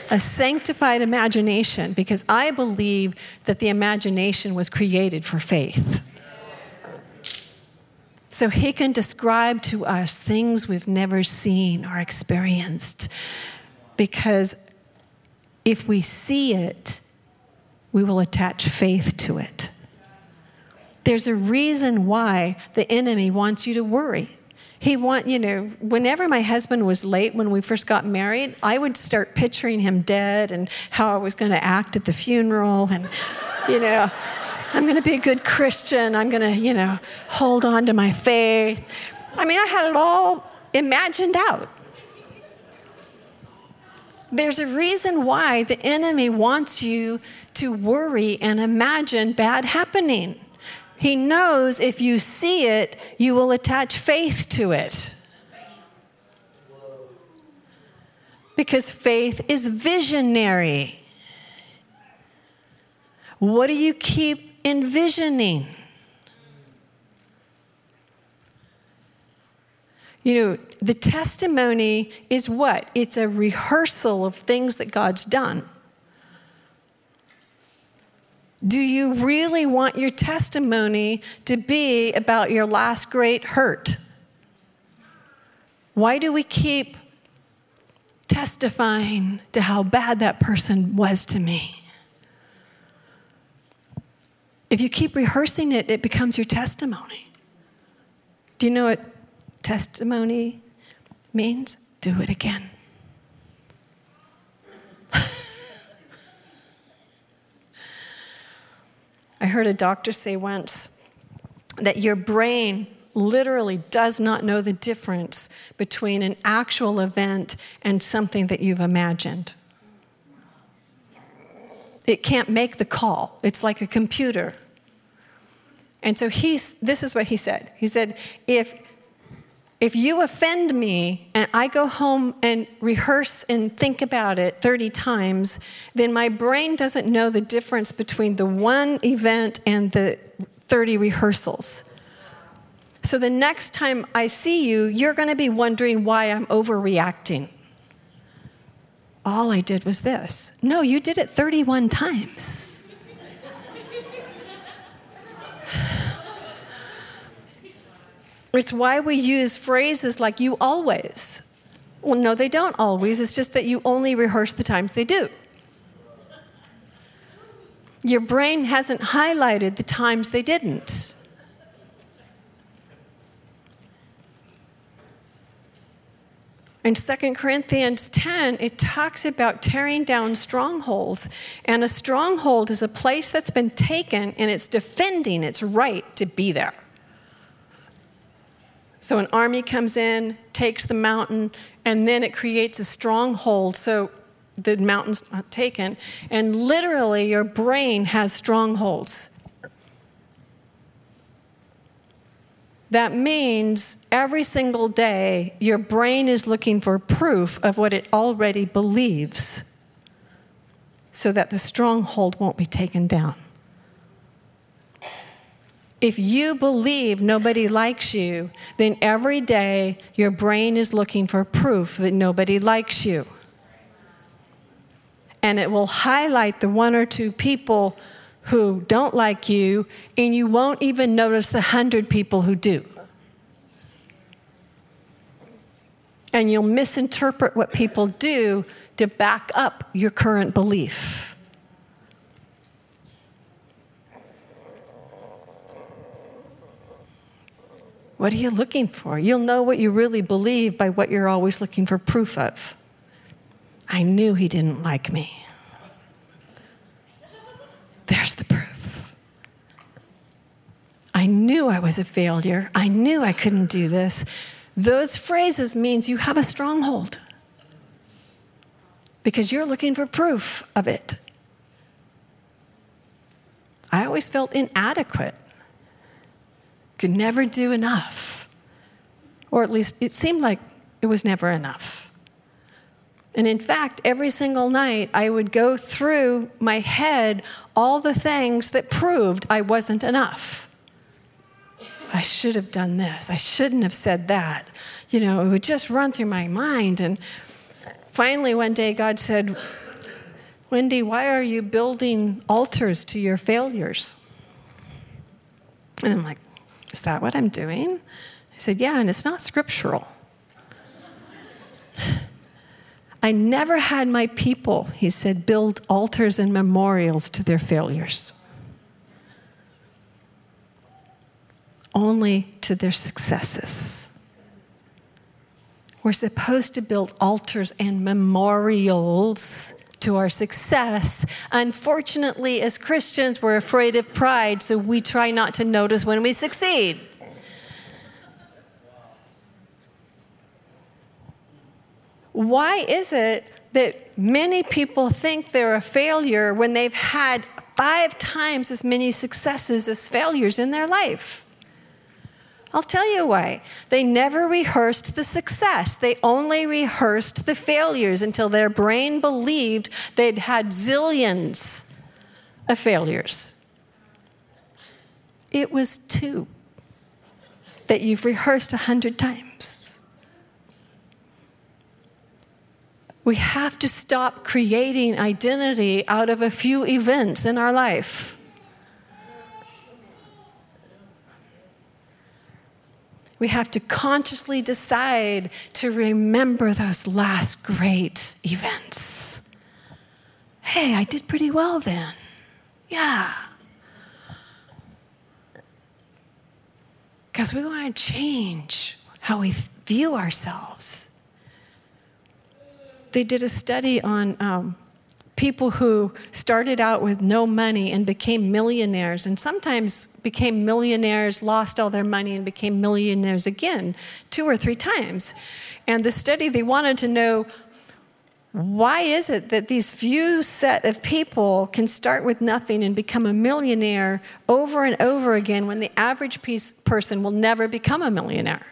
a sanctified imagination because I believe that the imagination was created for faith. So he can describe to us things we've never seen or experienced because if we see it, we will attach faith to it. There's a reason why the enemy wants you to worry. He want, you know, whenever my husband was late when we first got married, I would start picturing him dead and how I was going to act at the funeral and you know, I'm going to be a good Christian. I'm going to, you know, hold on to my faith. I mean, I had it all imagined out. There's a reason why the enemy wants you to worry and imagine bad happening. He knows if you see it, you will attach faith to it. Because faith is visionary. What do you keep envisioning? You know, the testimony is what? It's a rehearsal of things that God's done. Do you really want your testimony to be about your last great hurt? Why do we keep testifying to how bad that person was to me? If you keep rehearsing it, it becomes your testimony. Do you know what testimony means? Do it again. [laughs] I heard a doctor say once that your brain literally does not know the difference between an actual event and something that you've imagined. It can't make the call. It's like a computer. And so he's, this is what he said. He said, if if you offend me and I go home and rehearse and think about it 30 times, then my brain doesn't know the difference between the one event and the 30 rehearsals. So the next time I see you, you're going to be wondering why I'm overreacting. All I did was this. No, you did it 31 times. It's why we use phrases like you always. Well, no, they don't always. It's just that you only rehearse the times they do. Your brain hasn't highlighted the times they didn't. In 2 Corinthians 10, it talks about tearing down strongholds. And a stronghold is a place that's been taken and it's defending its right to be there. So an army comes in, takes the mountain, and then it creates a stronghold. So the mountain's not taken. And literally, your brain has strongholds. That means every single day, your brain is looking for proof of what it already believes. so that the stronghold won't be taken down. If you believe nobody likes you, then every day your brain is looking for proof that nobody likes you. And it will highlight the one or two people who don't like you, and you won't even notice the hundred people who do. And you'll misinterpret what people do to back up your current belief. What are you looking for? You'll know what you really believe by what you're always looking for proof of. I knew he didn't like me. There's the proof. I knew I was a failure. I knew I couldn't do this. Those phrases means you have a stronghold because you're looking for proof of it. I always felt inadequate, could never do enough, or at least it seemed like it was never enough. And in fact, every single night I would go through my head all the things that proved I wasn't enough. I should have done this. I shouldn't have said that. You know, it would just run through my mind. And finally, one day, God said, Wendy, why are you building altars to your failures? And I'm like, Is that what I'm doing? I said, Yeah, and it's not scriptural. I never had my people, he said, build altars and memorials to their failures. Only to their successes. We're supposed to build altars and memorials to our success. Unfortunately, as Christians, we're afraid of pride, so we try not to notice when we succeed. Why is it that many people think they're a failure when they've had five times as many successes as failures in their life? I'll tell you why. They never rehearsed the success. They only rehearsed the failures until their brain believed they'd had zillions of failures. It was two that you've rehearsed a hundred times. We have to stop creating identity out of a few events in our life. We have to consciously decide to remember those last great events. Hey, I did pretty well then. Yeah. Because we want to change how we view ourselves they did a study on um, people who started out with no money and became millionaires, and sometimes became millionaires, lost all their money, and became millionaires again two or three times. And the study, they wanted to know why is it that these few set of people can start with nothing and become a millionaire over and over again when the average piece, person will never become a millionaire?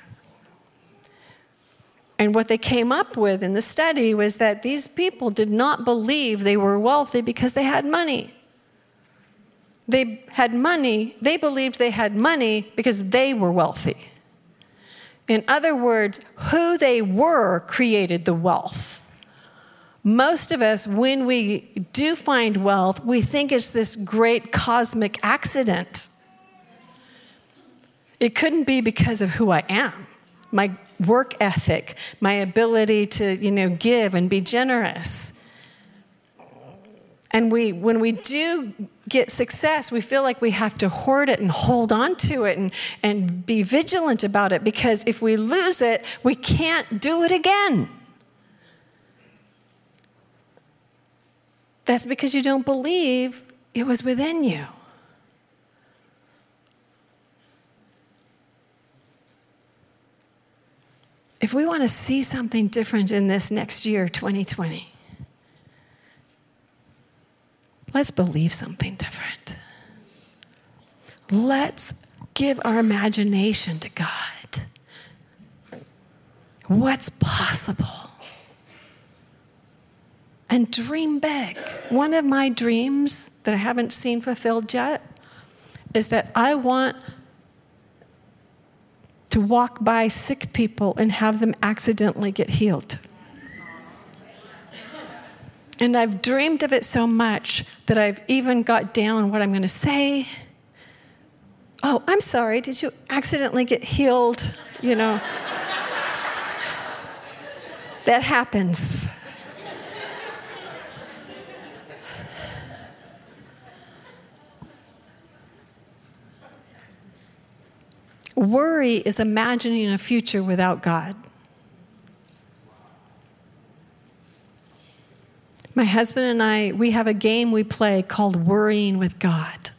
And what they came up with in the study was that these people did not believe they were wealthy because they had money. They had money, they believed they had money because they were wealthy. In other words, who they were created the wealth. Most of us, when we do find wealth, we think it's this great cosmic accident. It couldn't be because of who I am my work ethic, my ability to, you know, give and be generous. And we, when we do get success, we feel like we have to hoard it and hold on to it and, and be vigilant about it because if we lose it, we can't do it again. That's because you don't believe it was within you. If we want to see something different in this next year, 2020, let's believe something different. Let's give our imagination to God. What's possible? and dream big. One of my dreams that I haven't seen fulfilled yet is that I want to walk by sick people and have them accidentally get healed. And I've dreamed of it so much that I've even got down what I'm going to say. Oh, I'm sorry, did you accidentally get healed? You know, that happens. Worry is imagining a future without God. My husband and I, we have a game we play called Worrying with God.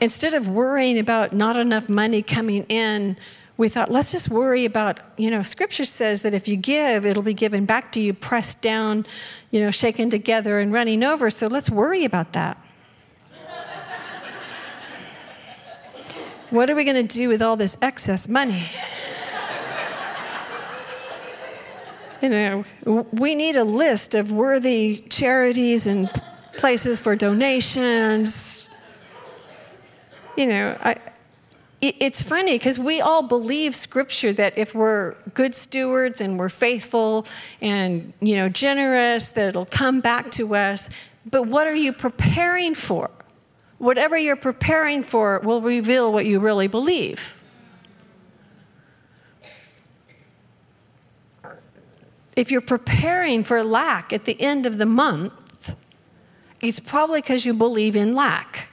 Instead of worrying about not enough money coming in, we thought, let's just worry about, you know, scripture says that if you give, it'll be given back to you, pressed down, you know, shaken together and running over. So let's worry about that. What are we going to do with all this excess money? you know, we need a list of worthy charities and places for donations. You know, I, it's funny because we all believe scripture that if we're good stewards and we're faithful and you know generous that it'll come back to us but what are you preparing for whatever you're preparing for will reveal what you really believe if you're preparing for lack at the end of the month, it's probably because you believe in lack.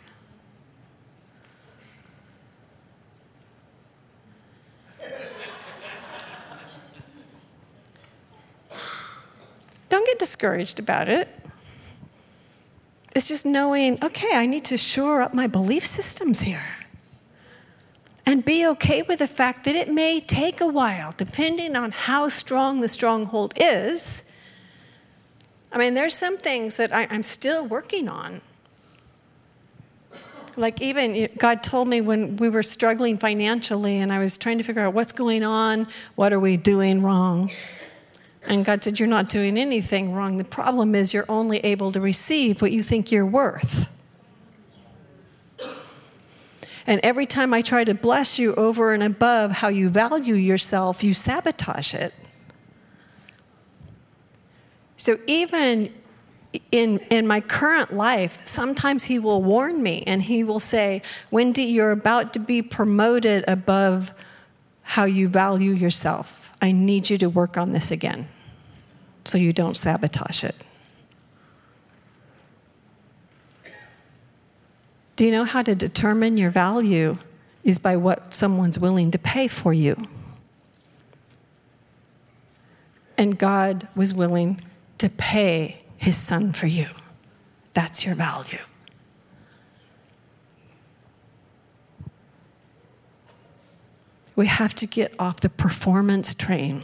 Don't get discouraged about it. It's just knowing, okay, I need to shore up my belief systems here and be okay with the fact that it may take a while, depending on how strong the stronghold is. I mean, there's some things that I, am still working on. Like, even God told me when we were struggling financially and I was trying to figure out what's going on, what are we doing wrong? And God said, You're not doing anything wrong. The problem is you're only able to receive what you think you're worth. And every time I try to bless you over and above how you value yourself, you sabotage it. So even in, in my current life, sometimes he will warn me and he will say, Wendy, you're about to be promoted above how you value yourself. I need you to work on this again so you don't sabotage it. Do you know how to determine your value is by what someone's willing to pay for you? And God was willing to pay his son for you. That's your value. We have to get off the performance train.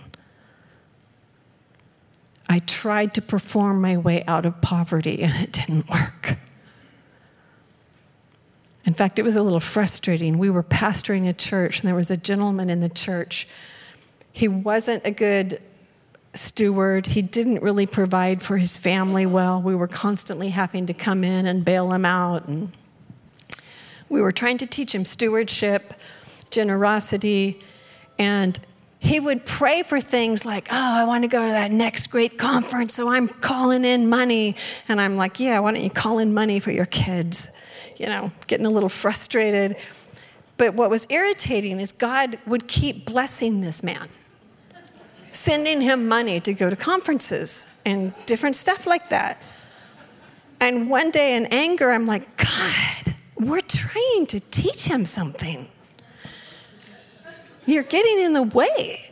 I tried to perform my way out of poverty and it didn't work. In fact, it was a little frustrating. We were pastoring a church, and there was a gentleman in the church. He wasn't a good steward. He didn't really provide for his family well. We were constantly having to come in and bail him out. And we were trying to teach him stewardship, generosity, and he would pray for things like, Oh, I want to go to that next great conference, so I'm calling in money. And I'm like, Yeah, why don't you call in money for your kids? you know, getting a little frustrated. But what was irritating is God would keep blessing this man, sending him money to go to conferences and different stuff like that. And one day in anger, I'm like, God, we're trying to teach him something. You're getting in the way.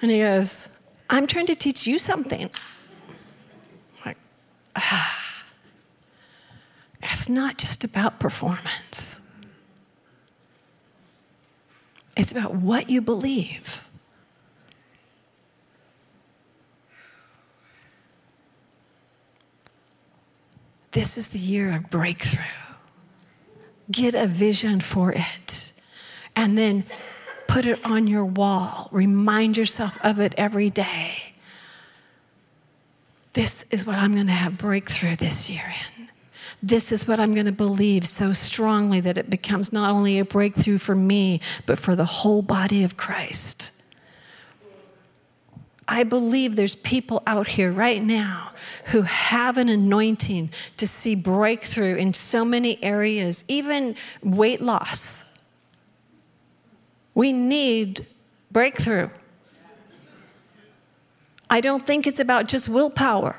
and he goes, I'm trying to teach you something. Like, ah, it's not just about performance, it's about what you believe. This is the year of breakthrough. Get a vision for it and then put it on your wall. Remind yourself of it every day. This is what I'm going to have breakthrough this year in. This is what I'm going to believe so strongly that it becomes not only a breakthrough for me, but for the whole body of Christ. I believe there's people out here right now who have an anointing to see breakthrough in so many areas, even weight loss. We need breakthrough. I don't think it's about just willpower.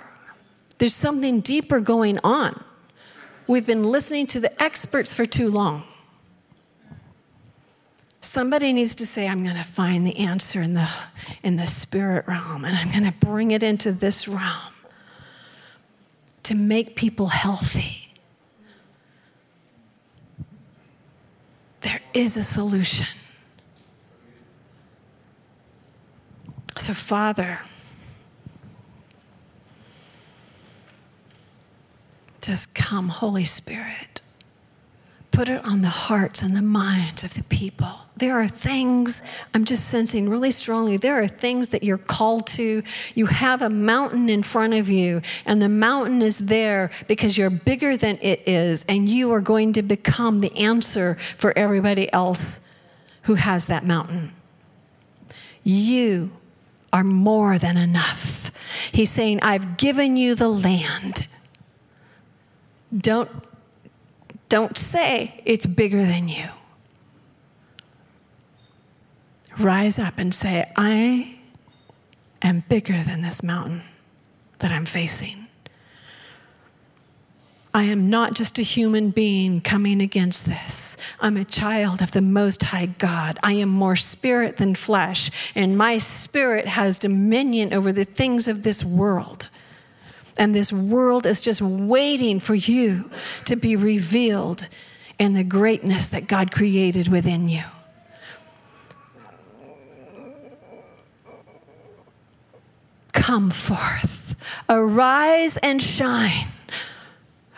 There's something deeper going on. We've been listening to the experts for too long. Somebody needs to say, I'm going to find the answer in the, in the spirit realm and I'm going to bring it into this realm to make people healthy. There is a solution. So, Father, just come, Holy Spirit put it on the hearts and the minds of the people. There are things I'm just sensing really strongly. There are things that you're called to. You have a mountain in front of you, and the mountain is there because you're bigger than it is, and you are going to become the answer for everybody else who has that mountain. You are more than enough. He's saying, I've given you the land. Don't don't say it's bigger than you. Rise up and say, I am bigger than this mountain that I'm facing. I am not just a human being coming against this. I'm a child of the Most High God. I am more spirit than flesh, and my spirit has dominion over the things of this world. And this world is just waiting for you to be revealed in the greatness that God created within you. Come forth, arise and shine.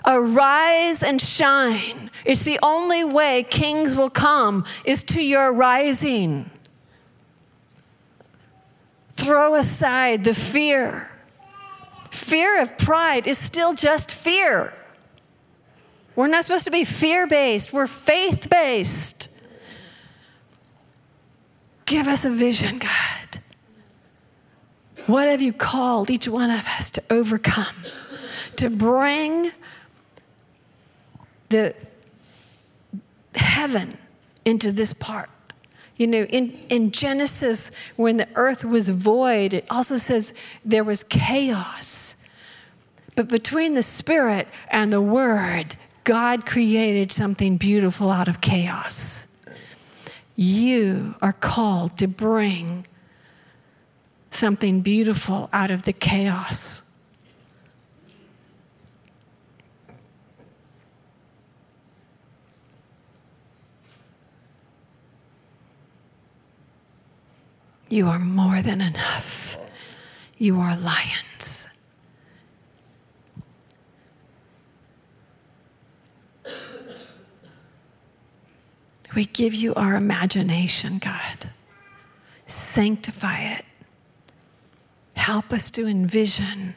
Arise and shine. It's the only way kings will come is to your rising. Throw aside the fear Fear of pride is still just fear. We're not supposed to be fear based, we're faith based. Give us a vision, God. What have you called each one of us to overcome? To bring the heaven into this part. You know, in, in Genesis, when the earth was void, it also says there was chaos. But between the Spirit and the Word, God created something beautiful out of chaos. You are called to bring something beautiful out of the chaos. You are more than enough. You are lions. We give you our imagination, God. Sanctify it. Help us to envision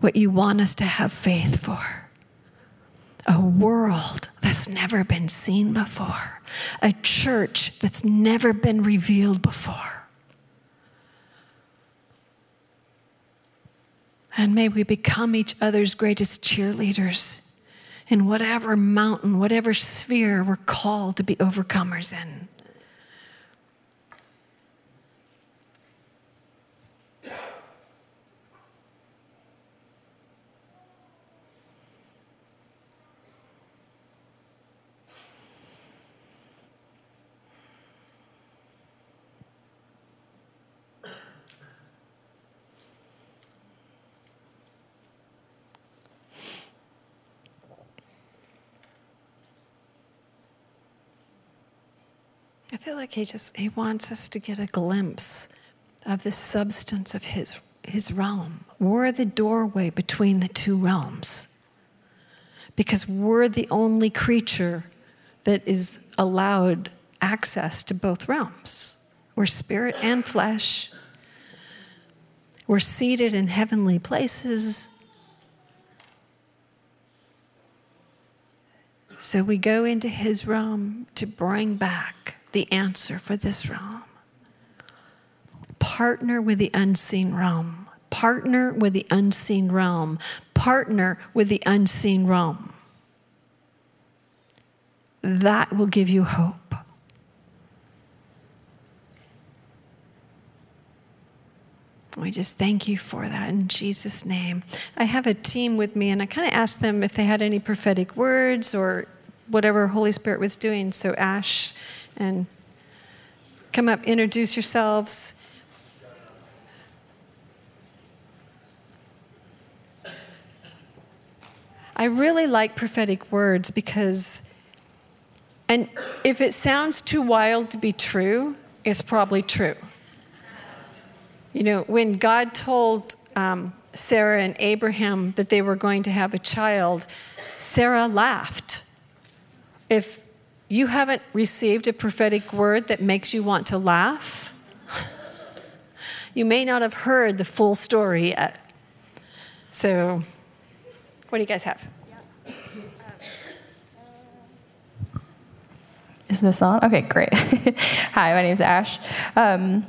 what you want us to have faith for. A world that's never been seen before, a church that's never been revealed before. And may we become each other's greatest cheerleaders in whatever mountain, whatever sphere we're called to be overcomers in. I feel like he just he wants us to get a glimpse of the substance of his his realm. We're the doorway between the two realms. Because we're the only creature that is allowed access to both realms. We're spirit and flesh. We're seated in heavenly places. So we go into his realm to bring back the answer for this realm. Partner with the unseen realm. Partner with the unseen realm. Partner with the unseen realm. That will give you hope. We just thank you for that in Jesus' name. I have a team with me, and I kind of asked them if they had any prophetic words or whatever Holy Spirit was doing. So, Ash, and come up, introduce yourselves. I really like prophetic words because, and if it sounds too wild to be true, it's probably true. You know, when God told um, Sarah and Abraham that they were going to have a child, Sarah laughed. If you haven't received a prophetic word that makes you want to laugh, you may not have heard the full story yet. So, what do you guys have? Is this on? Okay, great. [laughs] Hi, my name is Ash. Um,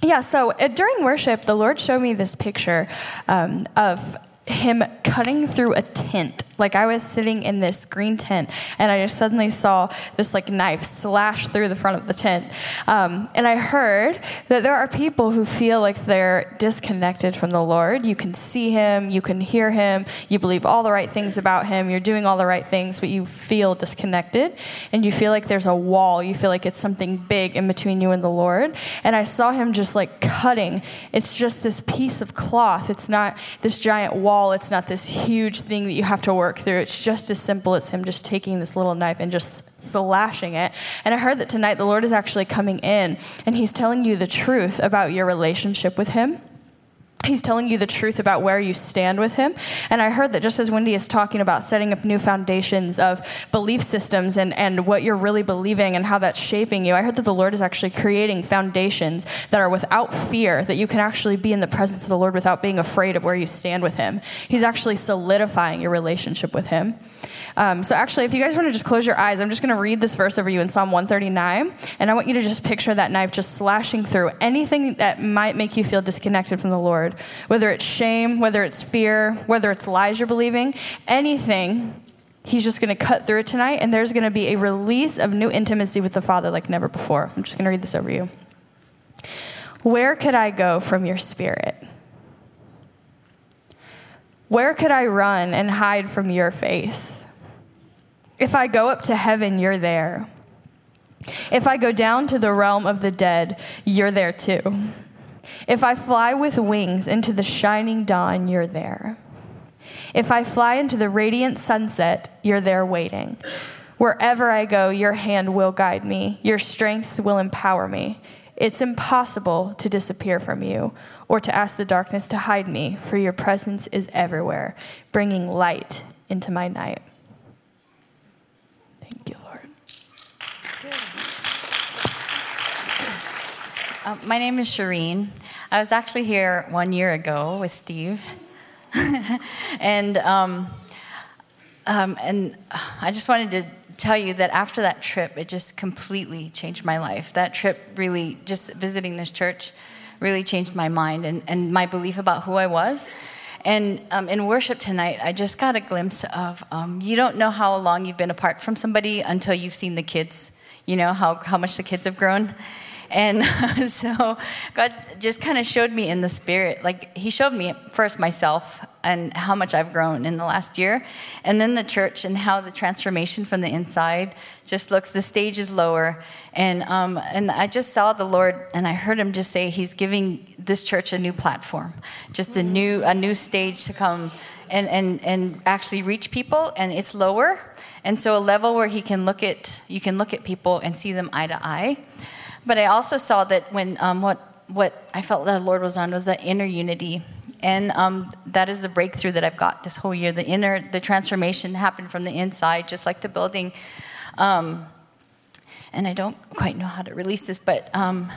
yeah, so uh, during worship, the Lord showed me this picture um, of him cutting through a tent. Like I was sitting in this green tent, and I just suddenly saw this like knife slash through the front of the tent. Um, and I heard that there are people who feel like they're disconnected from the Lord. You can see Him, you can hear Him, you believe all the right things about Him, you're doing all the right things, but you feel disconnected, and you feel like there's a wall. You feel like it's something big in between you and the Lord. And I saw Him just like cutting. It's just this piece of cloth. It's not this giant wall. It's not this huge thing that you have to work through. It's just as simple as him just taking this little knife and just slashing it. And I heard that tonight the Lord is actually coming in and he's telling you the truth about your relationship with him. He's telling you the truth about where you stand with him. And I heard that just as Wendy is talking about setting up new foundations of belief systems and, and what you're really believing and how that's shaping you, I heard that the Lord is actually creating foundations that are without fear, that you can actually be in the presence of the Lord without being afraid of where you stand with him. He's actually solidifying your relationship with him. Um, so, actually, if you guys want to just close your eyes, I'm just going to read this verse over you in Psalm 139. And I want you to just picture that knife just slashing through anything that might make you feel disconnected from the Lord, whether it's shame, whether it's fear, whether it's lies you're believing, anything. He's just going to cut through it tonight, and there's going to be a release of new intimacy with the Father like never before. I'm just going to read this over you. Where could I go from your spirit? Where could I run and hide from your face? If I go up to heaven, you're there. If I go down to the realm of the dead, you're there too. If I fly with wings into the shining dawn, you're there. If I fly into the radiant sunset, you're there waiting. Wherever I go, your hand will guide me, your strength will empower me. It's impossible to disappear from you or to ask the darkness to hide me, for your presence is everywhere, bringing light into my night. Uh, my name is Shireen. I was actually here one year ago with Steve. [laughs] and, um, um, and I just wanted to tell you that after that trip, it just completely changed my life. That trip really, just visiting this church, really changed my mind and, and my belief about who I was. And um, in worship tonight, I just got a glimpse of um, you don't know how long you've been apart from somebody until you've seen the kids, you know, how, how much the kids have grown. And [laughs] so God just kind of showed me in the spirit, like He showed me first myself and how much I've grown in the last year, and then the church and how the transformation from the inside just looks. The stage is lower, and um, and I just saw the Lord, and I heard Him just say He's giving this church a new platform, just a new a new stage to come and and and actually reach people, and it's lower, and so a level where He can look at you can look at people and see them eye to eye. But I also saw that when um, what what I felt the Lord was on was that inner unity, and um, that is the breakthrough that I've got this whole year. The inner, the transformation happened from the inside, just like the building. Um, and I don't quite know how to release this, but um,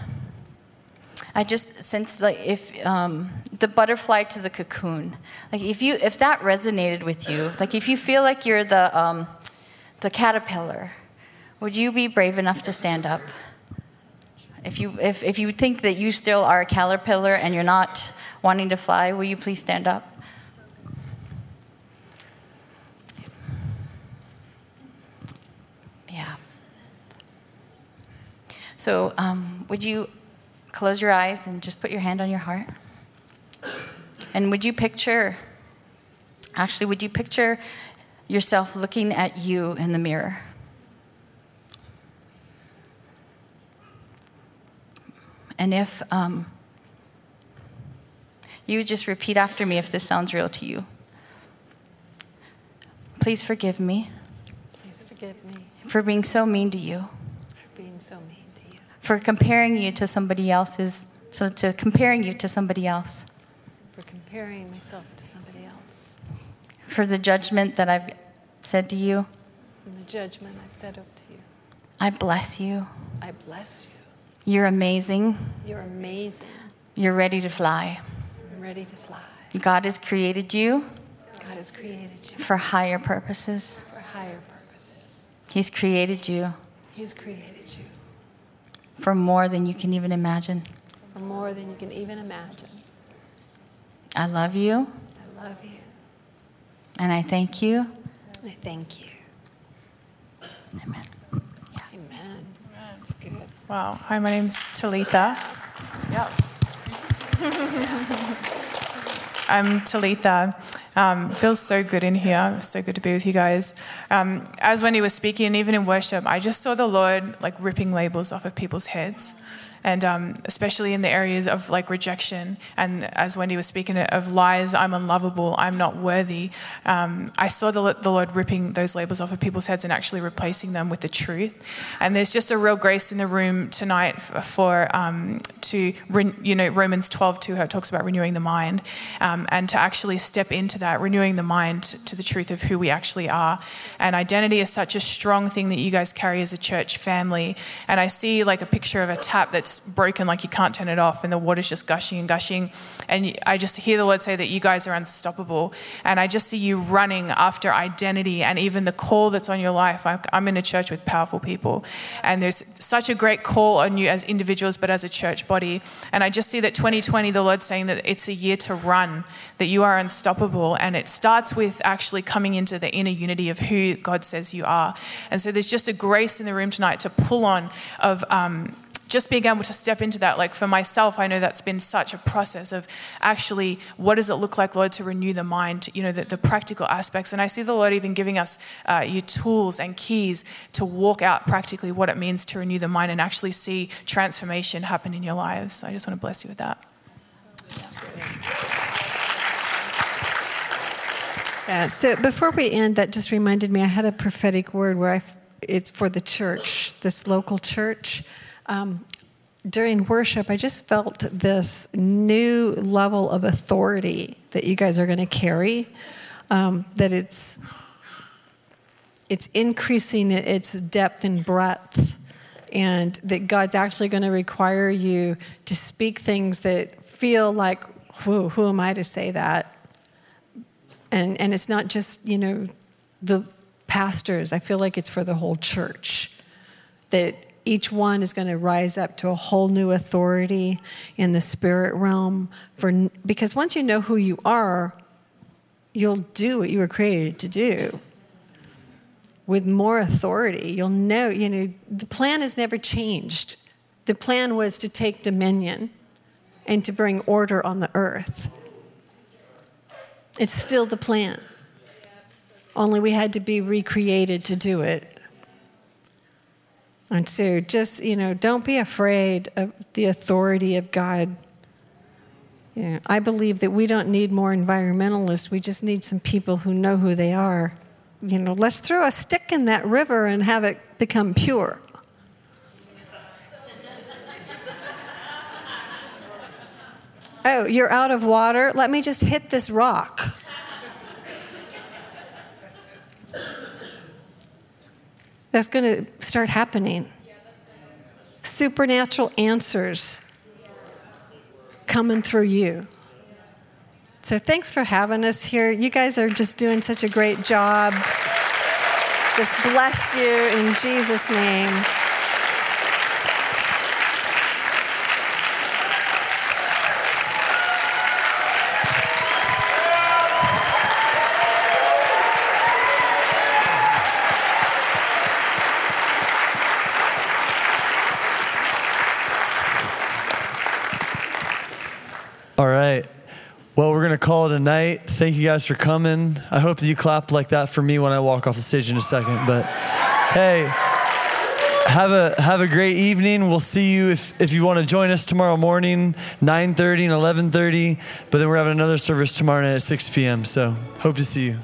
I just sense like if um, the butterfly to the cocoon, like if you if that resonated with you, like if you feel like you're the um, the caterpillar, would you be brave enough to stand up? If you if if you think that you still are a caterpillar and you're not wanting to fly, will you please stand up? Yeah. So, um, would you close your eyes and just put your hand on your heart? And would you picture, actually, would you picture yourself looking at you in the mirror? And if um, you would just repeat after me if this sounds real to you. Please forgive me Please forgive me for being so mean to you, for being so mean to you, for comparing you to somebody else's, so to comparing you to somebody else, for comparing myself to somebody else, for the judgment that I've said to you. and the judgment I've said up to you. I bless you. I bless you. You're amazing. You're amazing. You're ready to fly. I'm ready to fly. God has created you God has created you for higher purposes. for higher purposes. He's created you He's created you for more than you can even imagine. for more than you can even imagine. I love you I love you. and I thank you. I thank you. Amen. Amen. That's good. Wow. Hi, my name's Talitha. Yep. [laughs] I'm Talitha. Um, feels so good in here. So good to be with you guys. Um, as Wendy was speaking, and even in worship, I just saw the Lord like ripping labels off of people's heads and um, especially in the areas of like rejection and as wendy was speaking of lies i'm unlovable i'm not worthy. Um, i saw the, the lord ripping those labels off of people's heads and actually replacing them with the truth. And there's just a real grace in the room tonight for, for um, to you know romans 12 2 how it talks about renewing the mind um, and to actually step into that renewing the mind to the truth of who we actually are. And identity is such a strong thing that you guys carry as a church family. And i see like a picture of a tap that's broken, like you can't turn it off, and the water's just gushing and gushing. And I just hear the Lord say that you guys are unstoppable. And I just see you running after identity and even the call that's on your life. I'm in a church with powerful people, and there's such a great call on you as individuals, but as a church body. And I just see that 2020, the Lord's saying that it's a year to run, that you are unstoppable. And it starts with actually coming into the inner unity of who God says you are. And so there's just a grace in the room tonight to pull on of um, just being able to step into that, like for myself, I know that's been such a process of actually what does it look like, Lord, to renew the mind, you know, the, the practical aspects. And I see the Lord even giving us uh, your tools and keys to walk out practically what it means to renew the mind and actually see transformation happen in your lives. So I just want to bless you with that. Yeah, so before we end, that just reminded me I had a prophetic word where I, it's for the church, this local church um, during worship, I just felt this new level of authority that you guys are going to carry. Um, that it's it's increasing its depth and breadth, and that God's actually going to require you to speak things that feel like, who who am I to say that? And and it's not just you know the pastors. I feel like it's for the whole church. That each one is going to rise up to a whole new authority in the spirit realm for because once you know who you are you'll do what you were created to do with more authority. You'll know you know the plan has never changed. The plan was to take dominion and to bring order on the earth. It's still the plan. Only we had to be recreated to do it and so just, you know, don't be afraid of the authority of God. You know, I believe that we don't need more environmentalists. We just need some people who know who they are. You know, let's throw a stick in that river and have it become pure. oh, you're out of water? Let me just hit this rock. That's going to start happening. supernatural answers coming through you. So thanks for having us here. You guys are just doing such a great job. Just bless you in Jesus' name. All right. Well, we're going to call it a night. Thank you guys for coming. I hope that you clap like that for me when I walk off the stage in a second. But hey, have a have a great evening. We'll see you if, if you want to join us tomorrow morning, 9:30 and 11:30. But then we're having another service tomorrow night at 6 p.m. So hope to see you.